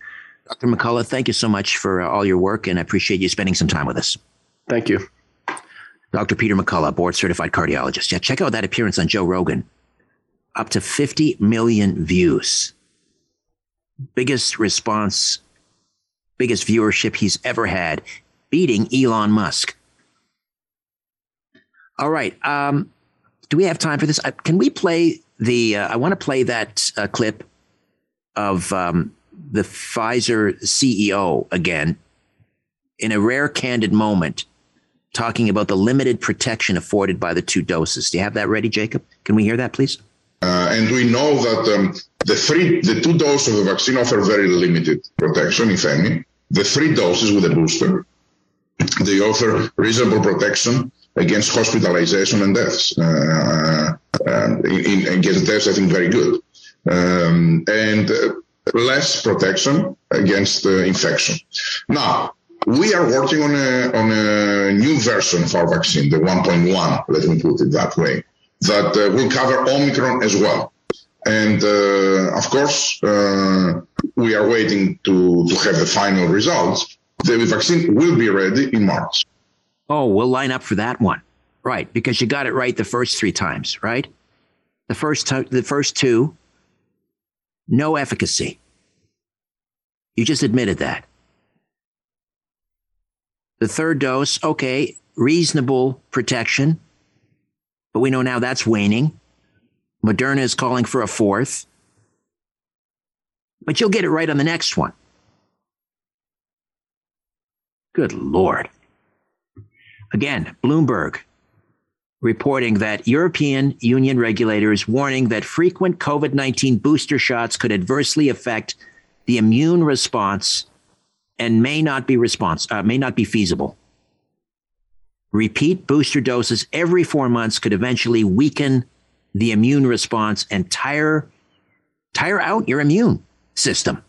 Dr. McCullough, thank you so much for uh, all your work, and I appreciate you spending some time with us. Thank you. Dr. Peter McCullough, board certified cardiologist. Yeah, check out that appearance on Joe Rogan. Up to 50 million views. Biggest response, biggest viewership he's ever had, beating Elon Musk. All right. Um, do we have time for this? Uh, can we play the? Uh, I want to play that uh, clip of um, the Pfizer CEO again in a rare candid moment talking about the limited protection afforded by the two doses. Do you have that ready, Jacob? Can we hear that, please? Uh, and we know that um, the three, the two doses of the vaccine offer very limited protection, if any. The three doses with a booster, they offer reasonable protection against hospitalization and deaths. Uh, uh, in, against deaths, I think very good. Um, and uh, less protection against infection. Now, we are working on a, on a new version of our vaccine, the 1.1, let me put it that way, that uh, will cover Omicron as well. And uh, of course, uh, we are waiting to, to have the final results. The vaccine will be ready in March. Oh, we'll line up for that one. Right, because you got it right the first three times, right? The first t- the first two, no efficacy. You just admitted that. The third dose, okay, reasonable protection, but we know now that's waning. Moderna is calling for a fourth. But you'll get it right on the next one. Good Lord. Again, Bloomberg reporting that European Union regulators warning that frequent COVID 19 booster shots could adversely affect the immune response and may not be response uh, may not be feasible. Repeat booster doses every 4 months could eventually weaken the immune response and tire tire out your immune system.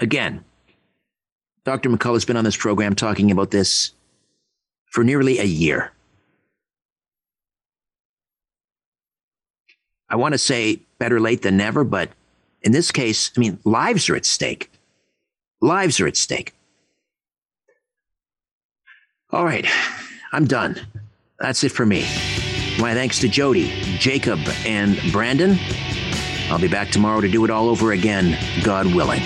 Again, Dr. McCullough has been on this program talking about this for nearly a year. I want to say better late than never, but in this case, I mean, lives are at stake. Lives are at stake. All right, I'm done. That's it for me. My thanks to Jody, Jacob, and Brandon. I'll be back tomorrow to do it all over again, God willing.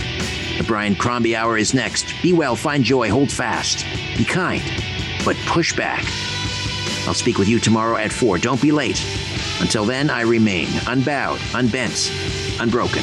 The Brian Crombie Hour is next. Be well, find joy, hold fast, be kind but push back. I'll speak with you tomorrow at 4. Don't be late. Until then, I remain unbowed, unbent, unbroken.